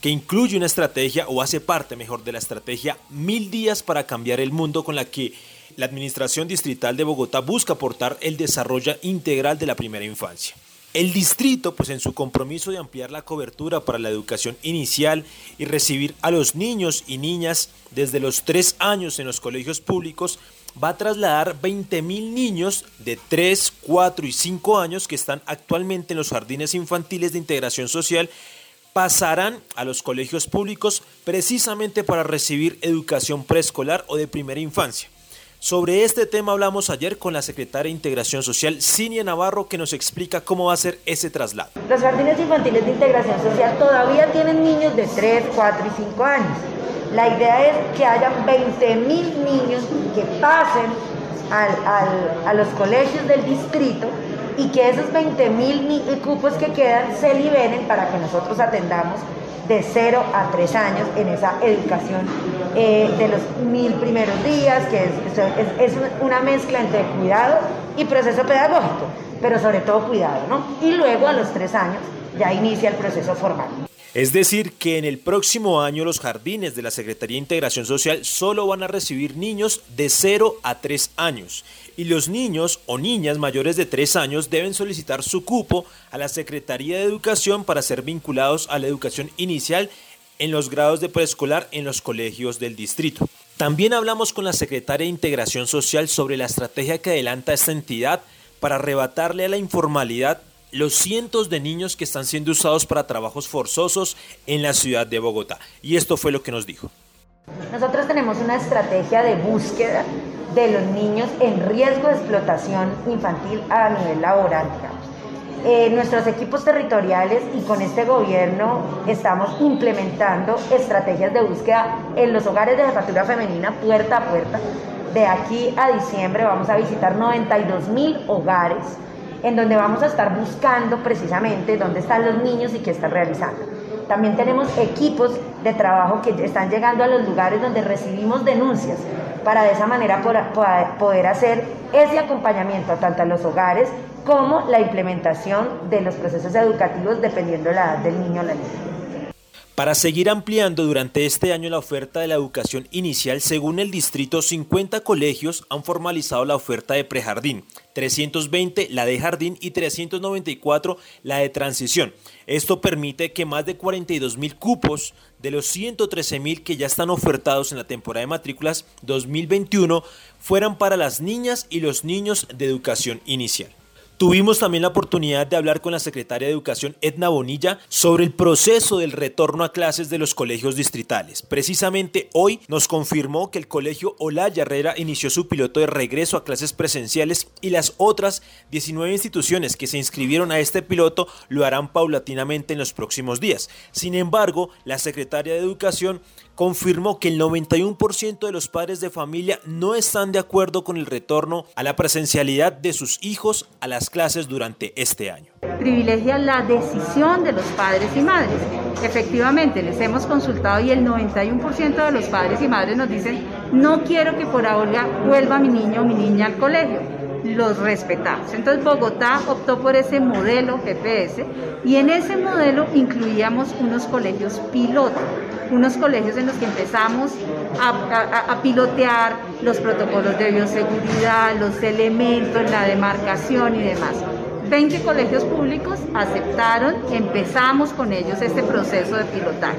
que incluye una estrategia o hace parte mejor de la estrategia Mil días para cambiar el mundo con la que la Administración Distrital de Bogotá busca aportar el desarrollo integral de la primera infancia. El distrito, pues en su compromiso de ampliar la cobertura para la educación inicial y recibir a los niños y niñas desde los tres años en los colegios públicos, va a trasladar 20 mil niños de 3, 4 y 5 años que están actualmente en los jardines infantiles de integración social pasarán a los colegios públicos precisamente para recibir educación preescolar o de primera infancia. Sobre este tema hablamos ayer con la secretaria de Integración Social, Cinia Navarro, que nos explica cómo va a ser ese traslado. Los jardines infantiles de integración social todavía tienen niños de 3, 4 y 5 años. La idea es que haya 20 mil niños que pasen a los colegios del distrito y que esos 20 mil cupos que quedan se liberen para que nosotros atendamos de 0 a 3 años en esa educación eh, de los mil primeros días, que es, es, una mezcla entre cuidado y proceso pedagógico, pero sobre todo cuidado, ¿no? Y luego a los 3 años ya inicia el proceso formal. Es decir, que en el próximo año los jardines de la Secretaría de Integración Social solo van a recibir niños de 0 a 3 años y los niños o niñas mayores de 3 años deben solicitar su cupo a la Secretaría de Educación para ser vinculados a la educación inicial en los grados de preescolar en los colegios del distrito. También hablamos con la Secretaria de Integración Social sobre la estrategia que adelanta esta entidad para arrebatarle a la informalidad los cientos de niños que están siendo usados para trabajos forzosos en la ciudad de Bogotá. Y esto fue lo que nos dijo. Nosotros tenemos una estrategia de búsqueda de los niños en riesgo de explotación infantil a nivel laboral, eh, nuestros equipos territoriales y con este gobierno estamos implementando estrategias de búsqueda en los hogares de jefatura femenina puerta a puerta. De aquí a diciembre vamos a visitar 92 mil hogares en donde vamos a estar buscando precisamente dónde están los niños y qué están realizando. También tenemos equipos de trabajo que están llegando a los lugares donde recibimos denuncias para de esa manera poder hacer ese acompañamiento tanto a los hogares como la implementación de los procesos educativos dependiendo de la edad del niño o la niña. Para seguir ampliando durante este año la oferta de la educación inicial, según el distrito, 50 colegios han formalizado la oferta de prejardín, 320 la de jardín y 394 la de transición. Esto permite que más de 42 mil cupos de los 113 mil que ya están ofertados en la temporada de matrículas 2021 fueran para las niñas y los niños de educación inicial. Tuvimos también la oportunidad de hablar con la secretaria de Educación Edna Bonilla sobre el proceso del retorno a clases de los colegios distritales. Precisamente hoy nos confirmó que el colegio Olaya Herrera inició su piloto de regreso a clases presenciales y las otras 19 instituciones que se inscribieron a este piloto lo harán paulatinamente en los próximos días. Sin embargo, la secretaria de Educación confirmó que el 91% de los padres de familia no están de acuerdo con el retorno a la presencialidad de sus hijos a las clases durante este año. Privilegia la decisión de los padres y madres. Efectivamente, les hemos consultado y el 91% de los padres y madres nos dicen, no quiero que por ahora vuelva mi niño o mi niña al colegio los respetamos. Entonces Bogotá optó por ese modelo GPS y en ese modelo incluíamos unos colegios piloto, unos colegios en los que empezamos a, pilotear los protocolos de bioseguridad, los elementos, la demarcación y demás. 20 colegios públicos aceptaron, empezamos con ellos este proceso de pilotaje.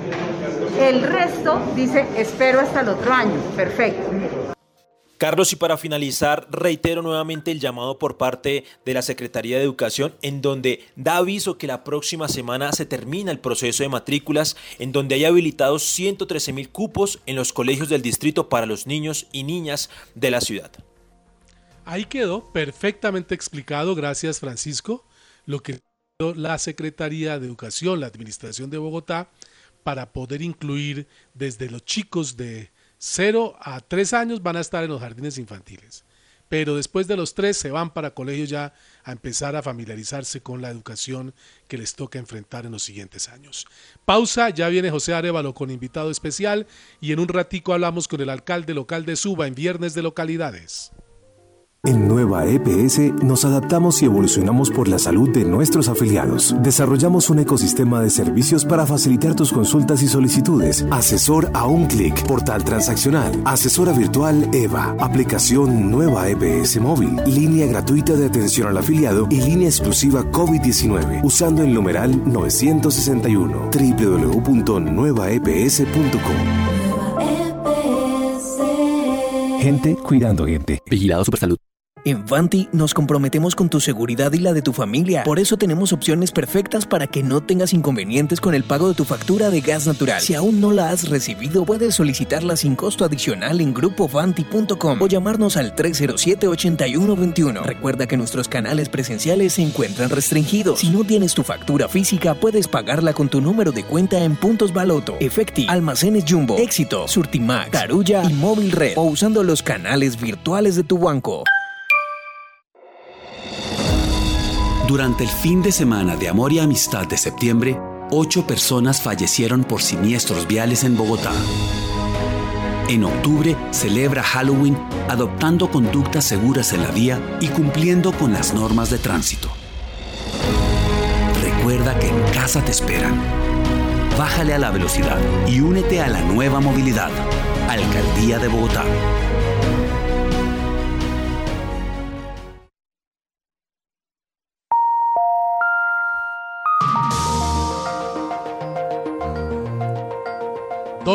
El resto dice, espero hasta el otro año, perfecto. Carlos, y para finalizar, reitero nuevamente el llamado por parte de la Secretaría de Educación, en donde da aviso que la próxima semana se termina el proceso de matrículas, en donde hay habilitados 113 mil cupos en los colegios del distrito para los niños y niñas de la ciudad. Ahí quedó perfectamente explicado, gracias Francisco, lo que la Secretaría de Educación, la Administración de Bogotá, para poder incluir desde los chicos de 0 a 3 años van a estar en los jardines infantiles, pero después de los 3 se van para colegios ya a empezar a familiarizarse con la educación que les toca enfrentar en los siguientes años. Pausa, ya viene José Arevalo con invitado especial y en un ratico hablamos con el alcalde local de Suba en Viernes de Localidades. En Nueva EPS nos adaptamos y evolucionamos por la salud de nuestros afiliados. Desarrollamos un ecosistema de servicios para facilitar tus consultas y solicitudes. Asesor a un clic, portal transaccional, asesora virtual EVA, aplicación Nueva EPS móvil, línea gratuita de atención al afiliado y línea exclusiva COVID-19 usando el numeral 961 www.nuevaeps.com. Gente cuidando gente. Vigilado Supersalud. En Vanti nos comprometemos con tu seguridad y la de tu familia. Por eso tenemos opciones perfectas para que no tengas inconvenientes con el pago de tu factura de gas natural. Si aún no la has recibido, puedes solicitarla sin costo adicional en grupovanti.com o llamarnos al 307-8121. Recuerda que nuestros canales presenciales se encuentran restringidos. Si no tienes tu factura física, puedes pagarla con tu número de cuenta en Puntos Baloto, Efecti, Almacenes Jumbo, Éxito, Surtimax, Carulla y Móvil Red o usando los canales virtuales de tu banco. Durante el fin de semana de Amor y Amistad de septiembre, ocho personas fallecieron por siniestros viales en Bogotá. En octubre celebra Halloween adoptando conductas seguras en la vía y cumpliendo con las normas de tránsito. Recuerda que en casa te esperan. Bájale a la velocidad y únete a la nueva movilidad. Alcaldía de Bogotá.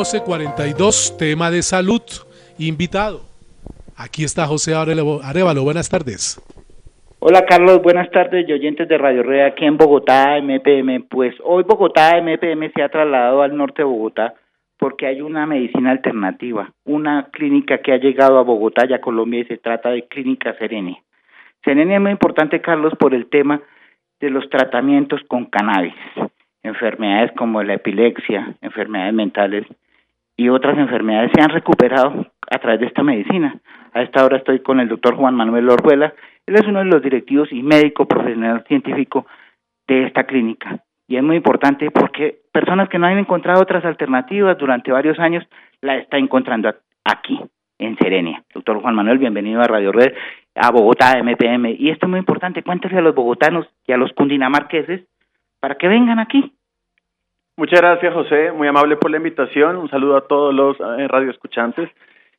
...1242, tema de salud, invitado. Aquí está José Arevalo, buenas tardes. Hola Carlos, buenas tardes y oyentes de Radio Red aquí en Bogotá, MPM. Pues hoy Bogotá, MPM se ha trasladado al norte de Bogotá porque hay una medicina alternativa, una clínica que ha llegado a Bogotá y a Colombia y se trata de Clínica Serenia. Serenia es muy importante, Carlos, por el tema de los tratamientos con cannabis, enfermedades como la epilepsia, enfermedades mentales y otras enfermedades se han recuperado a través de esta medicina. A esta hora estoy con el doctor Juan Manuel Orjuela, él es uno de los directivos y médico profesional científico de esta clínica y es muy importante porque personas que no han encontrado otras alternativas durante varios años la está encontrando aquí en Serenia. Doctor Juan Manuel, bienvenido a Radio Red, a Bogotá, MPM. Y esto es muy importante, cuéntese a los bogotanos y a los cundinamarqueses para que vengan aquí. Muchas gracias, José. Muy amable por la invitación. Un saludo a todos los eh, radioescuchantes.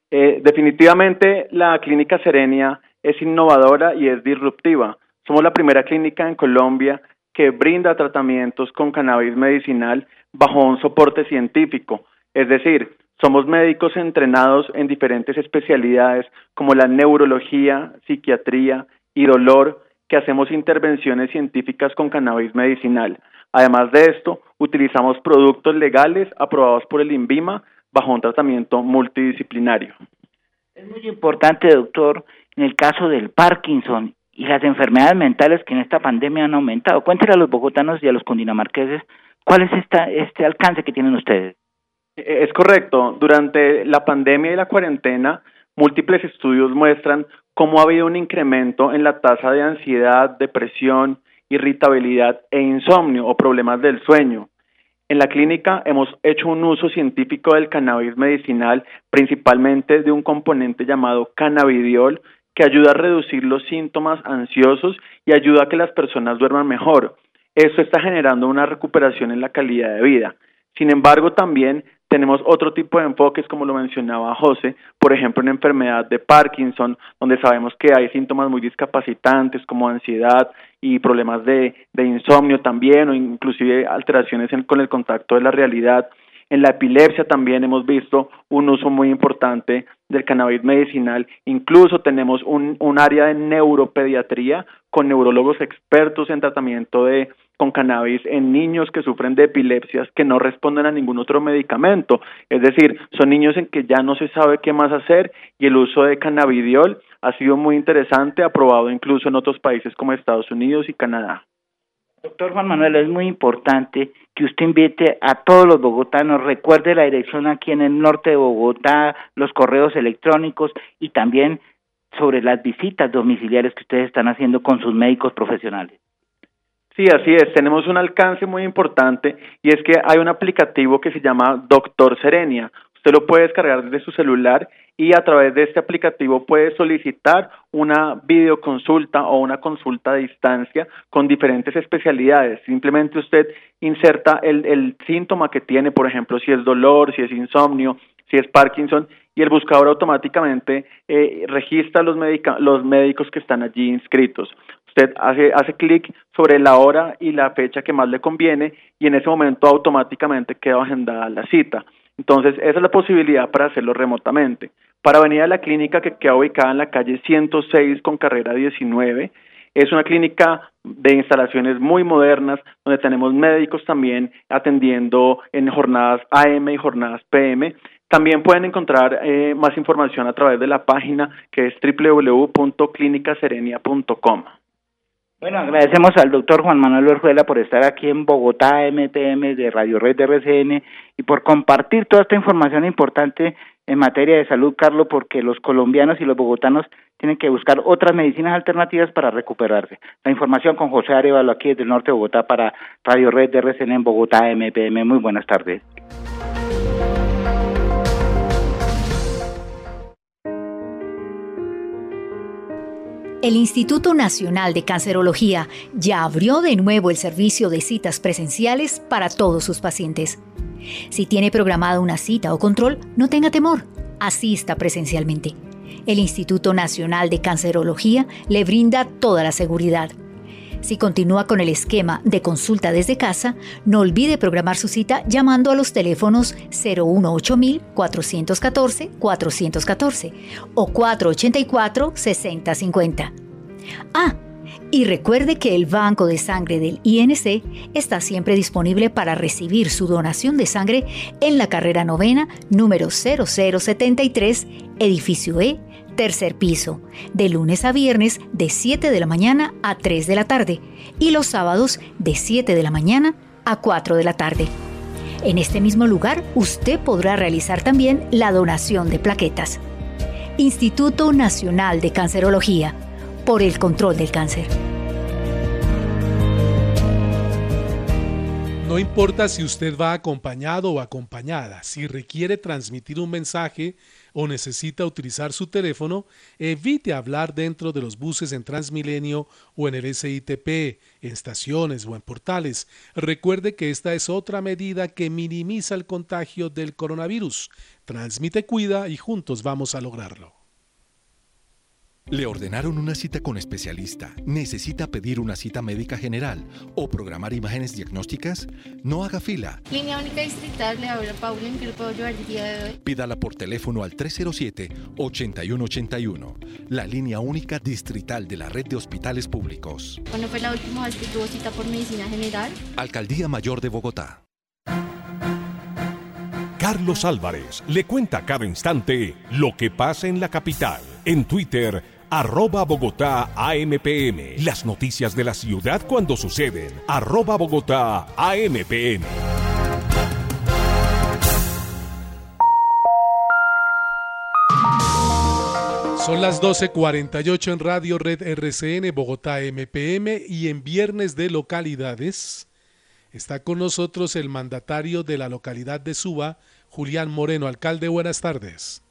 Eh, definitivamente, la Clínica Serenia es innovadora y es disruptiva. Somos la primera clínica en Colombia que brinda tratamientos con cannabis medicinal bajo un soporte científico. Es decir, somos médicos entrenados en diferentes especialidades como la neurología, psiquiatría y dolor, que hacemos intervenciones científicas con cannabis medicinal. Además de esto, utilizamos productos legales aprobados por el INVIMA bajo un tratamiento multidisciplinario. Es muy importante, doctor, en el caso del Parkinson y las enfermedades mentales que en esta pandemia han aumentado. Cuéntenle a los bogotanos y a los cundinamarqueses cuál es esta, este alcance que tienen ustedes. Eh, es correcto. Durante la pandemia y la cuarentena, múltiples estudios muestran cómo ha habido un incremento en la tasa de ansiedad, depresión, irritabilidad e insomnio o problemas del sueño. En la clínica hemos hecho un uso científico del cannabis medicinal, principalmente de un componente llamado cannabidiol, que ayuda a reducir los síntomas ansiosos y ayuda a que las personas duerman mejor. Esto está generando una recuperación en la calidad de vida. Sin embargo, también tenemos otro tipo de enfoques, como lo mencionaba José, por ejemplo, en enfermedad de Parkinson, donde sabemos que hay síntomas muy discapacitantes como ansiedad y problemas de, de insomnio también, o inclusive alteraciones con el contacto de la realidad. En la epilepsia también hemos visto un uso muy importante del cannabis medicinal. Incluso tenemos un, un área de neuropediatría con neurólogos expertos en tratamiento de con cannabis en niños que sufren de epilepsias que no responden a ningún otro medicamento. Es decir, son niños en que ya no se sabe qué más hacer y el uso de cannabidiol ha sido muy interesante, aprobado incluso en otros países como Estados Unidos y Canadá. Doctor Juan Manuel, es muy importante que usted invite a todos los bogotanos, recuerde la dirección aquí en el norte de Bogotá, los correos electrónicos y también sobre las visitas domiciliares que ustedes están haciendo con sus médicos profesionales. Sí, así es. Tenemos un alcance muy importante y es que hay un aplicativo que se llama Doctor Serenia. Usted lo puede descargar desde su celular y a través de este aplicativo puede solicitar una videoconsulta o una consulta a distancia con diferentes especialidades. Simplemente usted inserta el, el síntoma que tiene, por ejemplo, si es dolor, si es insomnio, si es Parkinson, y el buscador automáticamente eh, registra los, los médicos que están allí inscritos. Usted hace, hace clic sobre la hora y la fecha que más le conviene y en ese momento automáticamente queda agendada la cita. Entonces, esa es la posibilidad para hacerlo remotamente. Para venir a la clínica que queda ubicada en la calle 106 con carrera 19, es una clínica de instalaciones muy modernas, donde tenemos médicos también atendiendo en jornadas AM y jornadas PM. También pueden encontrar eh, más información a través de la página que es www.clinicaserenia.com. Bueno, agradecemos al doctor Juan Manuel Orjuela por estar aquí en Bogotá, MPM de Radio Red de RCN y por compartir toda esta información importante en materia de salud, Carlos, porque los colombianos y los bogotanos tienen que buscar otras medicinas alternativas para recuperarse. La información con José Arevalo aquí desde el norte de Bogotá para Radio Red de RCN en Bogotá, MPM. Muy buenas tardes. El Instituto Nacional de Cancerología ya abrió de nuevo el servicio de citas presenciales para todos sus pacientes. Si tiene programada una cita o control, no tenga temor, asista presencialmente. El Instituto Nacional de Cancerología le brinda toda la seguridad. Si continúa con el esquema de consulta desde casa, no olvide programar su cita llamando a los teléfonos 018 414 414 o 484 6050. Ah, y recuerde que el banco de sangre del INC está siempre disponible para recibir su donación de sangre en la carrera novena número 0073, edificio E, tercer piso, de lunes a viernes de 7 de la mañana a 3 de la tarde y los sábados de 7 de la mañana a 4 de la tarde. En este mismo lugar usted podrá realizar también la donación de plaquetas. Instituto Nacional de Cancerología por el control del cáncer. No importa si usted va acompañado o acompañada, si requiere transmitir un mensaje o necesita utilizar su teléfono, evite hablar dentro de los buses en Transmilenio o en el SITP, en estaciones o en portales. Recuerde que esta es otra medida que minimiza el contagio del coronavirus. Transmite, cuida y juntos vamos a lograrlo. Le ordenaron una cita con especialista. ¿Necesita pedir una cita médica general o programar imágenes diagnósticas? No haga fila. Línea única distrital, le habla Paula, ¿en qué le puedo ayudar el día de hoy? Pídala por teléfono al 307-8181, la línea única distrital de la red de hospitales públicos. ¿Cuándo fue la última vez que tuvo cita por medicina general? Alcaldía Mayor de Bogotá. Carlos Álvarez le cuenta cada instante lo que pasa en la capital. En Twitter, arroba Bogotá AMPM. Las noticias de la ciudad cuando suceden. Arroba Bogotá AMPM. Son las 12.48 en Radio Red RCN, Bogotá MPM y en Viernes de Localidades. Está con nosotros el mandatario de la localidad de Suba, Julián Moreno. Alcalde, buenas tardes.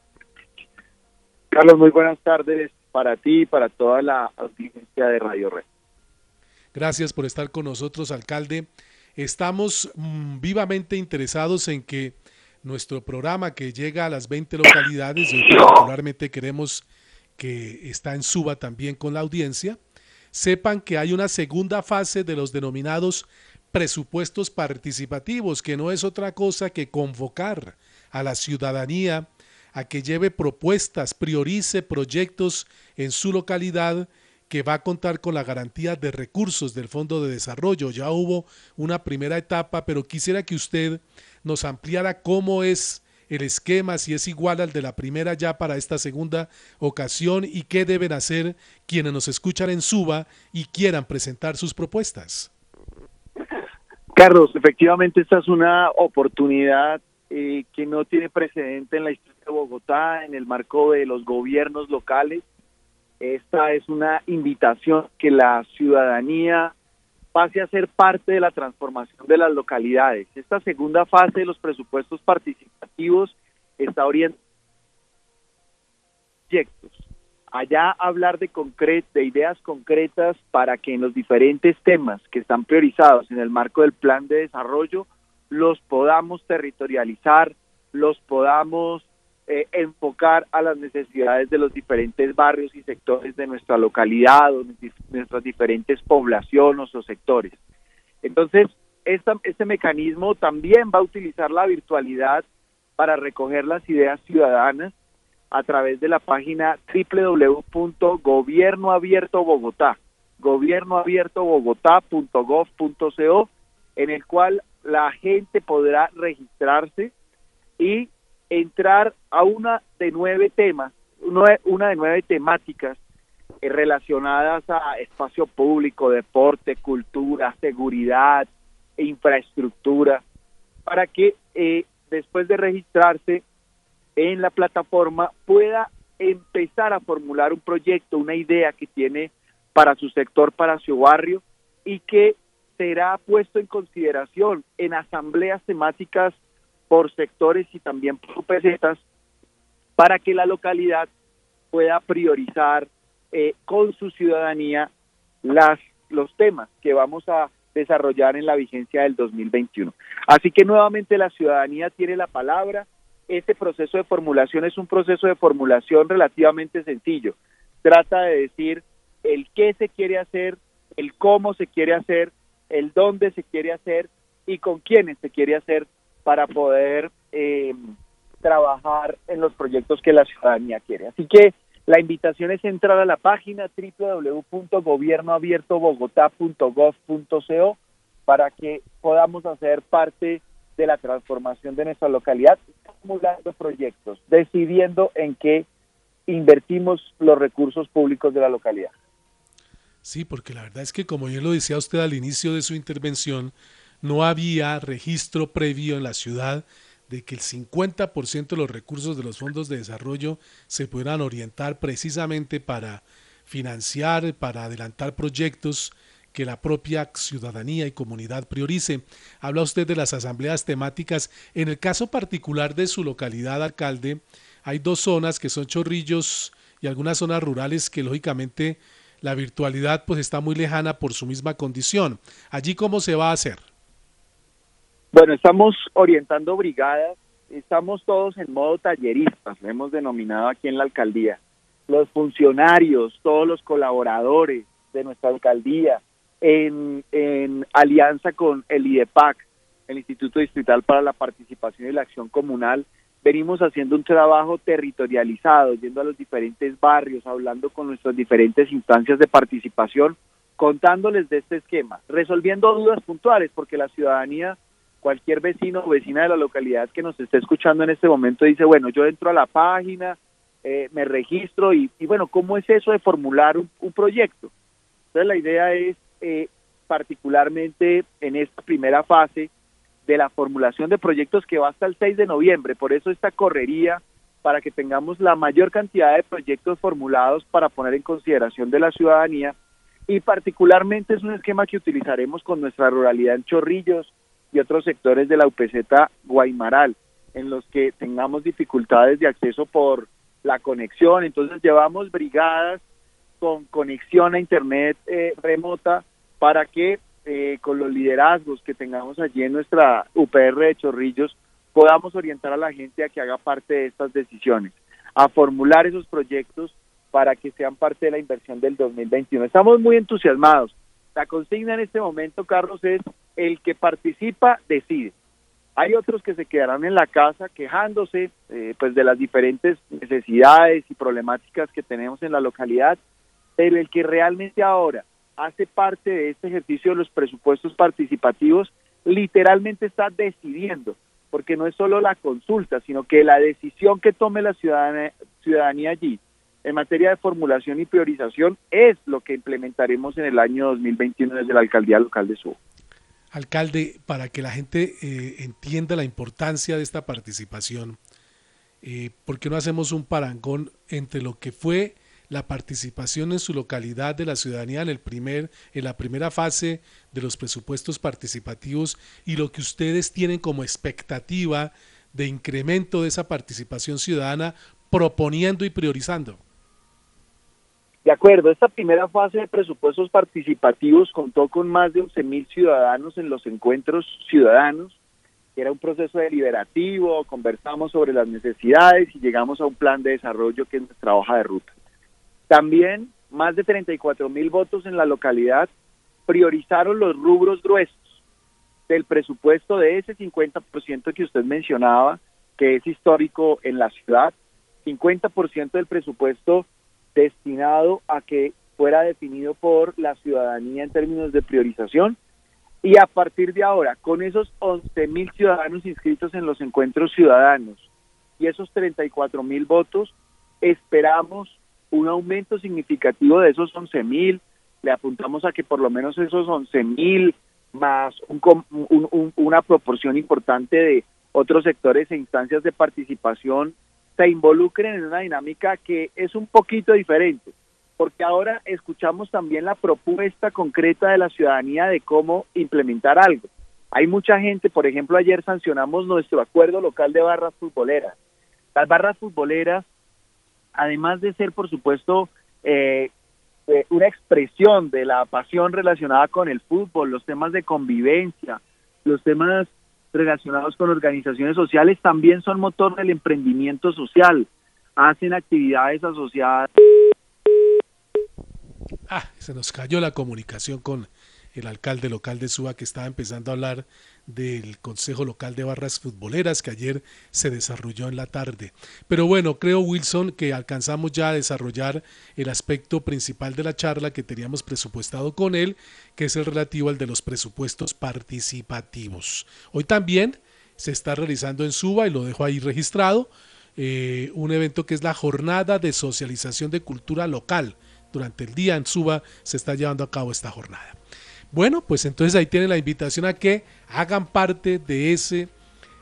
Carlos, muy buenas tardes para ti y para toda la audiencia de Radio Red. Gracias por estar con nosotros, alcalde. Estamos mm, vivamente interesados en que nuestro programa que llega a las 20 localidades, y particularmente queremos que está en Suba también con la audiencia, sepan que hay una segunda fase de los denominados presupuestos participativos, que no es otra cosa que convocar a la ciudadanía a que lleve propuestas, priorice proyectos en su localidad que va a contar con la garantía de recursos del Fondo de Desarrollo. Ya hubo una primera etapa, pero quisiera que usted nos ampliara cómo es el esquema, si es igual al de la primera ya para esta segunda ocasión y qué deben hacer quienes nos escuchan en Suba y quieran presentar sus propuestas. Carlos, efectivamente esta es una oportunidad eh, que no tiene precedente en la historia de Bogotá, en el marco de los gobiernos locales. Esta es una invitación que la ciudadanía pase a ser parte de la transformación de las localidades. Esta segunda fase de los presupuestos participativos está orientada a proyectos. Allá hablar de, de ideas concretas para que en los diferentes temas que están priorizados en el marco del plan de desarrollo los podamos territorializar, los podamos eh, enfocar a las necesidades de los diferentes barrios y sectores de nuestra localidad o nuestras diferentes poblaciones o sectores. Entonces, esta, este mecanismo también va a utilizar la virtualidad para recoger las ideas ciudadanas a través de la página www.gobiernoabiertobogotá, gobiernoabiertobogotá.gov.co, en el cual la gente podrá registrarse y entrar a una de nueve temas, una de nueve temáticas eh, relacionadas a espacio público, deporte, cultura, seguridad, infraestructura, para que eh, después de registrarse en la plataforma pueda empezar a formular un proyecto, una idea que tiene para su sector, para su barrio y que será puesto en consideración en asambleas temáticas por sectores y también por pesetas para que la localidad pueda priorizar eh, con su ciudadanía las los temas que vamos a desarrollar en la vigencia del 2021. Así que nuevamente la ciudadanía tiene la palabra. Este proceso de formulación es un proceso de formulación relativamente sencillo. Trata de decir el qué se quiere hacer, el cómo se quiere hacer, el dónde se quiere hacer y con quiénes se quiere hacer para poder eh, trabajar en los proyectos que la ciudadanía quiere. Así que la invitación es entrar a la página www.gobiernoabiertobogotá.gov.co para que podamos hacer parte de la transformación de nuestra localidad, acumulando proyectos, decidiendo en qué invertimos los recursos públicos de la localidad. Sí, porque la verdad es que como yo lo decía usted al inicio de su intervención, no había registro previo en la ciudad de que el 50% de los recursos de los fondos de desarrollo se puedan orientar precisamente para financiar, para adelantar proyectos que la propia ciudadanía y comunidad priorice. Habla usted de las asambleas temáticas. En el caso particular de su localidad, alcalde, hay dos zonas que son chorrillos y algunas zonas rurales que lógicamente la virtualidad pues está muy lejana por su misma condición. Allí cómo se va a hacer? Bueno, estamos orientando brigadas, estamos todos en modo talleristas, lo hemos denominado aquí en la alcaldía. Los funcionarios, todos los colaboradores de nuestra alcaldía, en, alianza con el IDEPAC, el Instituto Distrital para la Participación y la Acción Comunal, venimos haciendo un trabajo territorializado, yendo a los diferentes barrios, hablando con nuestras diferentes instancias de participación, contándoles de este esquema, resolviendo dudas puntuales, porque la ciudadanía cualquier vecino o vecina de la localidad que nos esté escuchando en este momento dice, bueno, yo entro a la página, eh, me registro y, bueno, ¿cómo es eso de formular un, proyecto? Entonces la idea es, eh, particularmente en esta primera fase de la formulación de proyectos que va hasta el 6 de noviembre, por eso esta correría para que tengamos la mayor cantidad de proyectos formulados para poner en consideración de la ciudadanía y particularmente es un esquema que utilizaremos con nuestra ruralidad en Chorrillos, y otros sectores de la UPZ Guaymaral, en los que tengamos dificultades de acceso por la conexión. Entonces llevamos brigadas con conexión a Internet eh, remota para que eh, con los liderazgos que tengamos allí en nuestra UPR de Chorrillos podamos orientar a la gente a que haga parte de estas decisiones, a formular esos proyectos para que sean parte de la inversión del 2021. Estamos muy entusiasmados. La consigna en este momento, Carlos, es el que participa decide. Hay otros que se quedarán en la casa quejándose eh, pues de las diferentes necesidades y problemáticas que tenemos en la localidad, pero el que realmente ahora hace parte de este ejercicio de los presupuestos participativos literalmente está decidiendo, porque no es solo la consulta, sino que la decisión que tome la ciudadanía, ciudadanía allí en materia de formulación y priorización es lo que implementaremos en el año 2021 desde la alcaldía local de Subo. Alcalde, para que la gente eh, entienda la importancia de esta participación, eh, ¿por qué no hacemos un parangón entre lo que fue la participación en su localidad de la ciudadanía en, el primer, en la primera fase de los presupuestos participativos y lo que ustedes tienen como expectativa de incremento de esa participación ciudadana proponiendo y priorizando? De acuerdo, esta primera fase de presupuestos participativos contó con más de 11.000 ciudadanos en los encuentros ciudadanos. Era un proceso deliberativo, conversamos sobre las necesidades y llegamos a un plan de desarrollo que es nuestra hoja de ruta. También más de 34.000 votos en la localidad priorizaron los rubros gruesos del presupuesto de ese 50% que usted mencionaba, que es histórico en la ciudad, 50% del presupuesto destinado a que fuera definido por la ciudadanía en términos de priorización. Y a partir de ahora, con esos 11 mil ciudadanos inscritos en los encuentros ciudadanos y esos 34 mil votos, esperamos un aumento significativo de esos 11 mil. Le apuntamos a que por lo menos esos 11 mil más una proporción importante de otros sectores e instancias de participación se involucren en una dinámica que es un poquito diferente, porque ahora escuchamos también la propuesta concreta de la ciudadanía de cómo implementar algo. Hay mucha gente, por ejemplo, ayer sancionamos nuestro acuerdo local de barras futboleras. Las barras futboleras, además de ser, por supuesto, eh, eh, una expresión de la pasión relacionada con el fútbol, los temas de convivencia, los temas relacionados con organizaciones sociales también son motor del emprendimiento social. Hacen actividades asociadas. Ah, se nos cayó la comunicación con el alcalde local de Suba que estaba empezando a hablar del Consejo Local de Barras Futboleras que ayer se desarrolló en la tarde. Pero bueno, creo Wilson que alcanzamos ya a desarrollar el aspecto principal de la charla que teníamos presupuestado con él, que es el relativo al de los presupuestos participativos. Hoy también se está realizando en Suba, y lo dejo ahí registrado, eh, un evento que es la Jornada de Socialización de Cultura Local. Durante el día en Suba se está llevando a cabo esta jornada. Bueno, pues entonces ahí tienen la invitación a que hagan parte de ese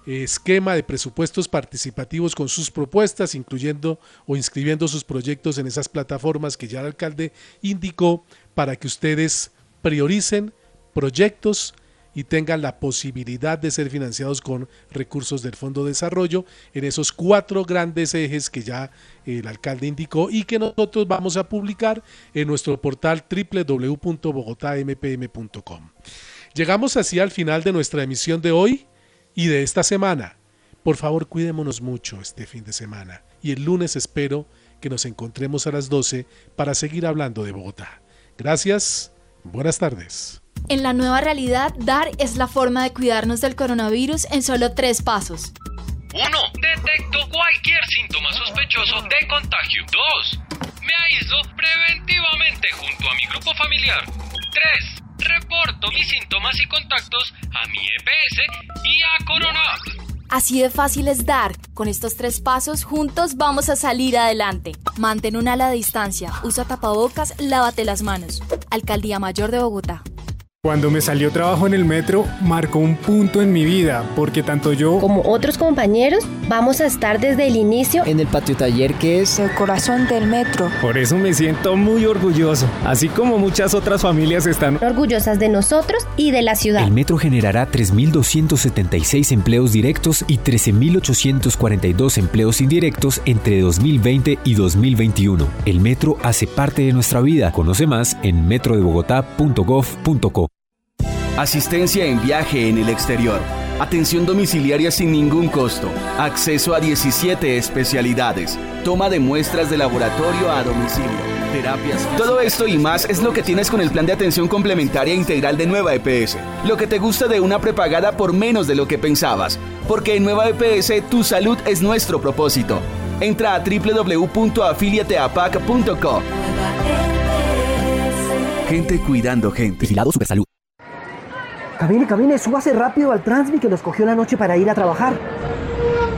eh, esquema de presupuestos participativos con sus propuestas, incluyendo o inscribiendo sus proyectos en esas plataformas que ya el alcalde indicó para que ustedes prioricen proyectos y tengan la posibilidad de ser financiados con recursos del Fondo de Desarrollo en esos cuatro grandes ejes que ya el alcalde indicó y que nosotros vamos a publicar en nuestro portal www.bogotampm.com. Llegamos así al final de nuestra emisión de hoy y de esta semana. Por favor, cuidémonos mucho este fin de semana y el lunes espero que nos encontremos a las 12 para seguir hablando de Bogotá. Gracias, buenas tardes. En la nueva realidad, dar es la forma de cuidarnos del coronavirus en solo tres pasos. 1. Detecto cualquier síntoma sospechoso de contagio. 2. Me aíslo preventivamente junto a mi grupo familiar. 3. Reporto mis síntomas y contactos a mi EPS y a Corona. Así de fácil es dar. Con estos tres pasos, juntos vamos a salir adelante. Mantén una ala de distancia, usa tapabocas, lávate las manos. Alcaldía Mayor de Bogotá. Cuando me salió trabajo en el metro, marcó un punto en mi vida, porque tanto yo como otros compañeros vamos a estar desde el inicio en el patio taller que es el corazón del metro. Por eso me siento muy orgulloso, así como muchas otras familias están orgullosas de nosotros y de la ciudad. El metro generará 3.276 empleos directos y 13.842 empleos indirectos entre 2020 y 2021. El metro hace parte de nuestra vida. Conoce más en metrodebogotá.gov.co. Asistencia en viaje en el exterior. Atención domiciliaria sin ningún costo. Acceso a 17 especialidades. Toma de muestras de laboratorio a domicilio. Terapias. Todo esto y más es lo que tienes con el plan de atención complementaria integral de Nueva EPS. Lo que te gusta de una prepagada por menos de lo que pensabas. Porque en Nueva EPS tu salud es nuestro propósito. Entra a www.afiliateapac.co. Gente cuidando gente. Vigilado Supersalud. Camine, camine, súbase rápido al Transmi que nos cogió la noche para ir a trabajar.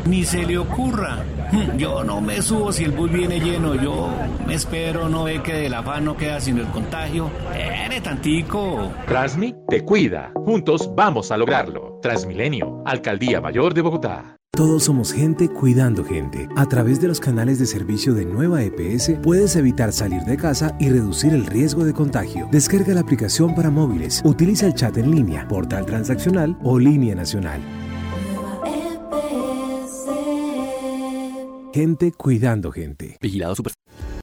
Ni se le ocurra. Yo no me subo si el bus viene lleno. Yo me espero, no ve que del afán no queda sino el contagio. ¡Eres tantico! Transmi te cuida. Juntos vamos a lograrlo. Transmilenio, Alcaldía Mayor de Bogotá. Todos somos gente cuidando gente. A través de los canales de servicio de Nueva EPS puedes evitar salir de casa y reducir el riesgo de contagio. Descarga la aplicación para móviles, utiliza el chat en línea, portal transaccional o línea nacional. Gente cuidando gente. Vigilado Super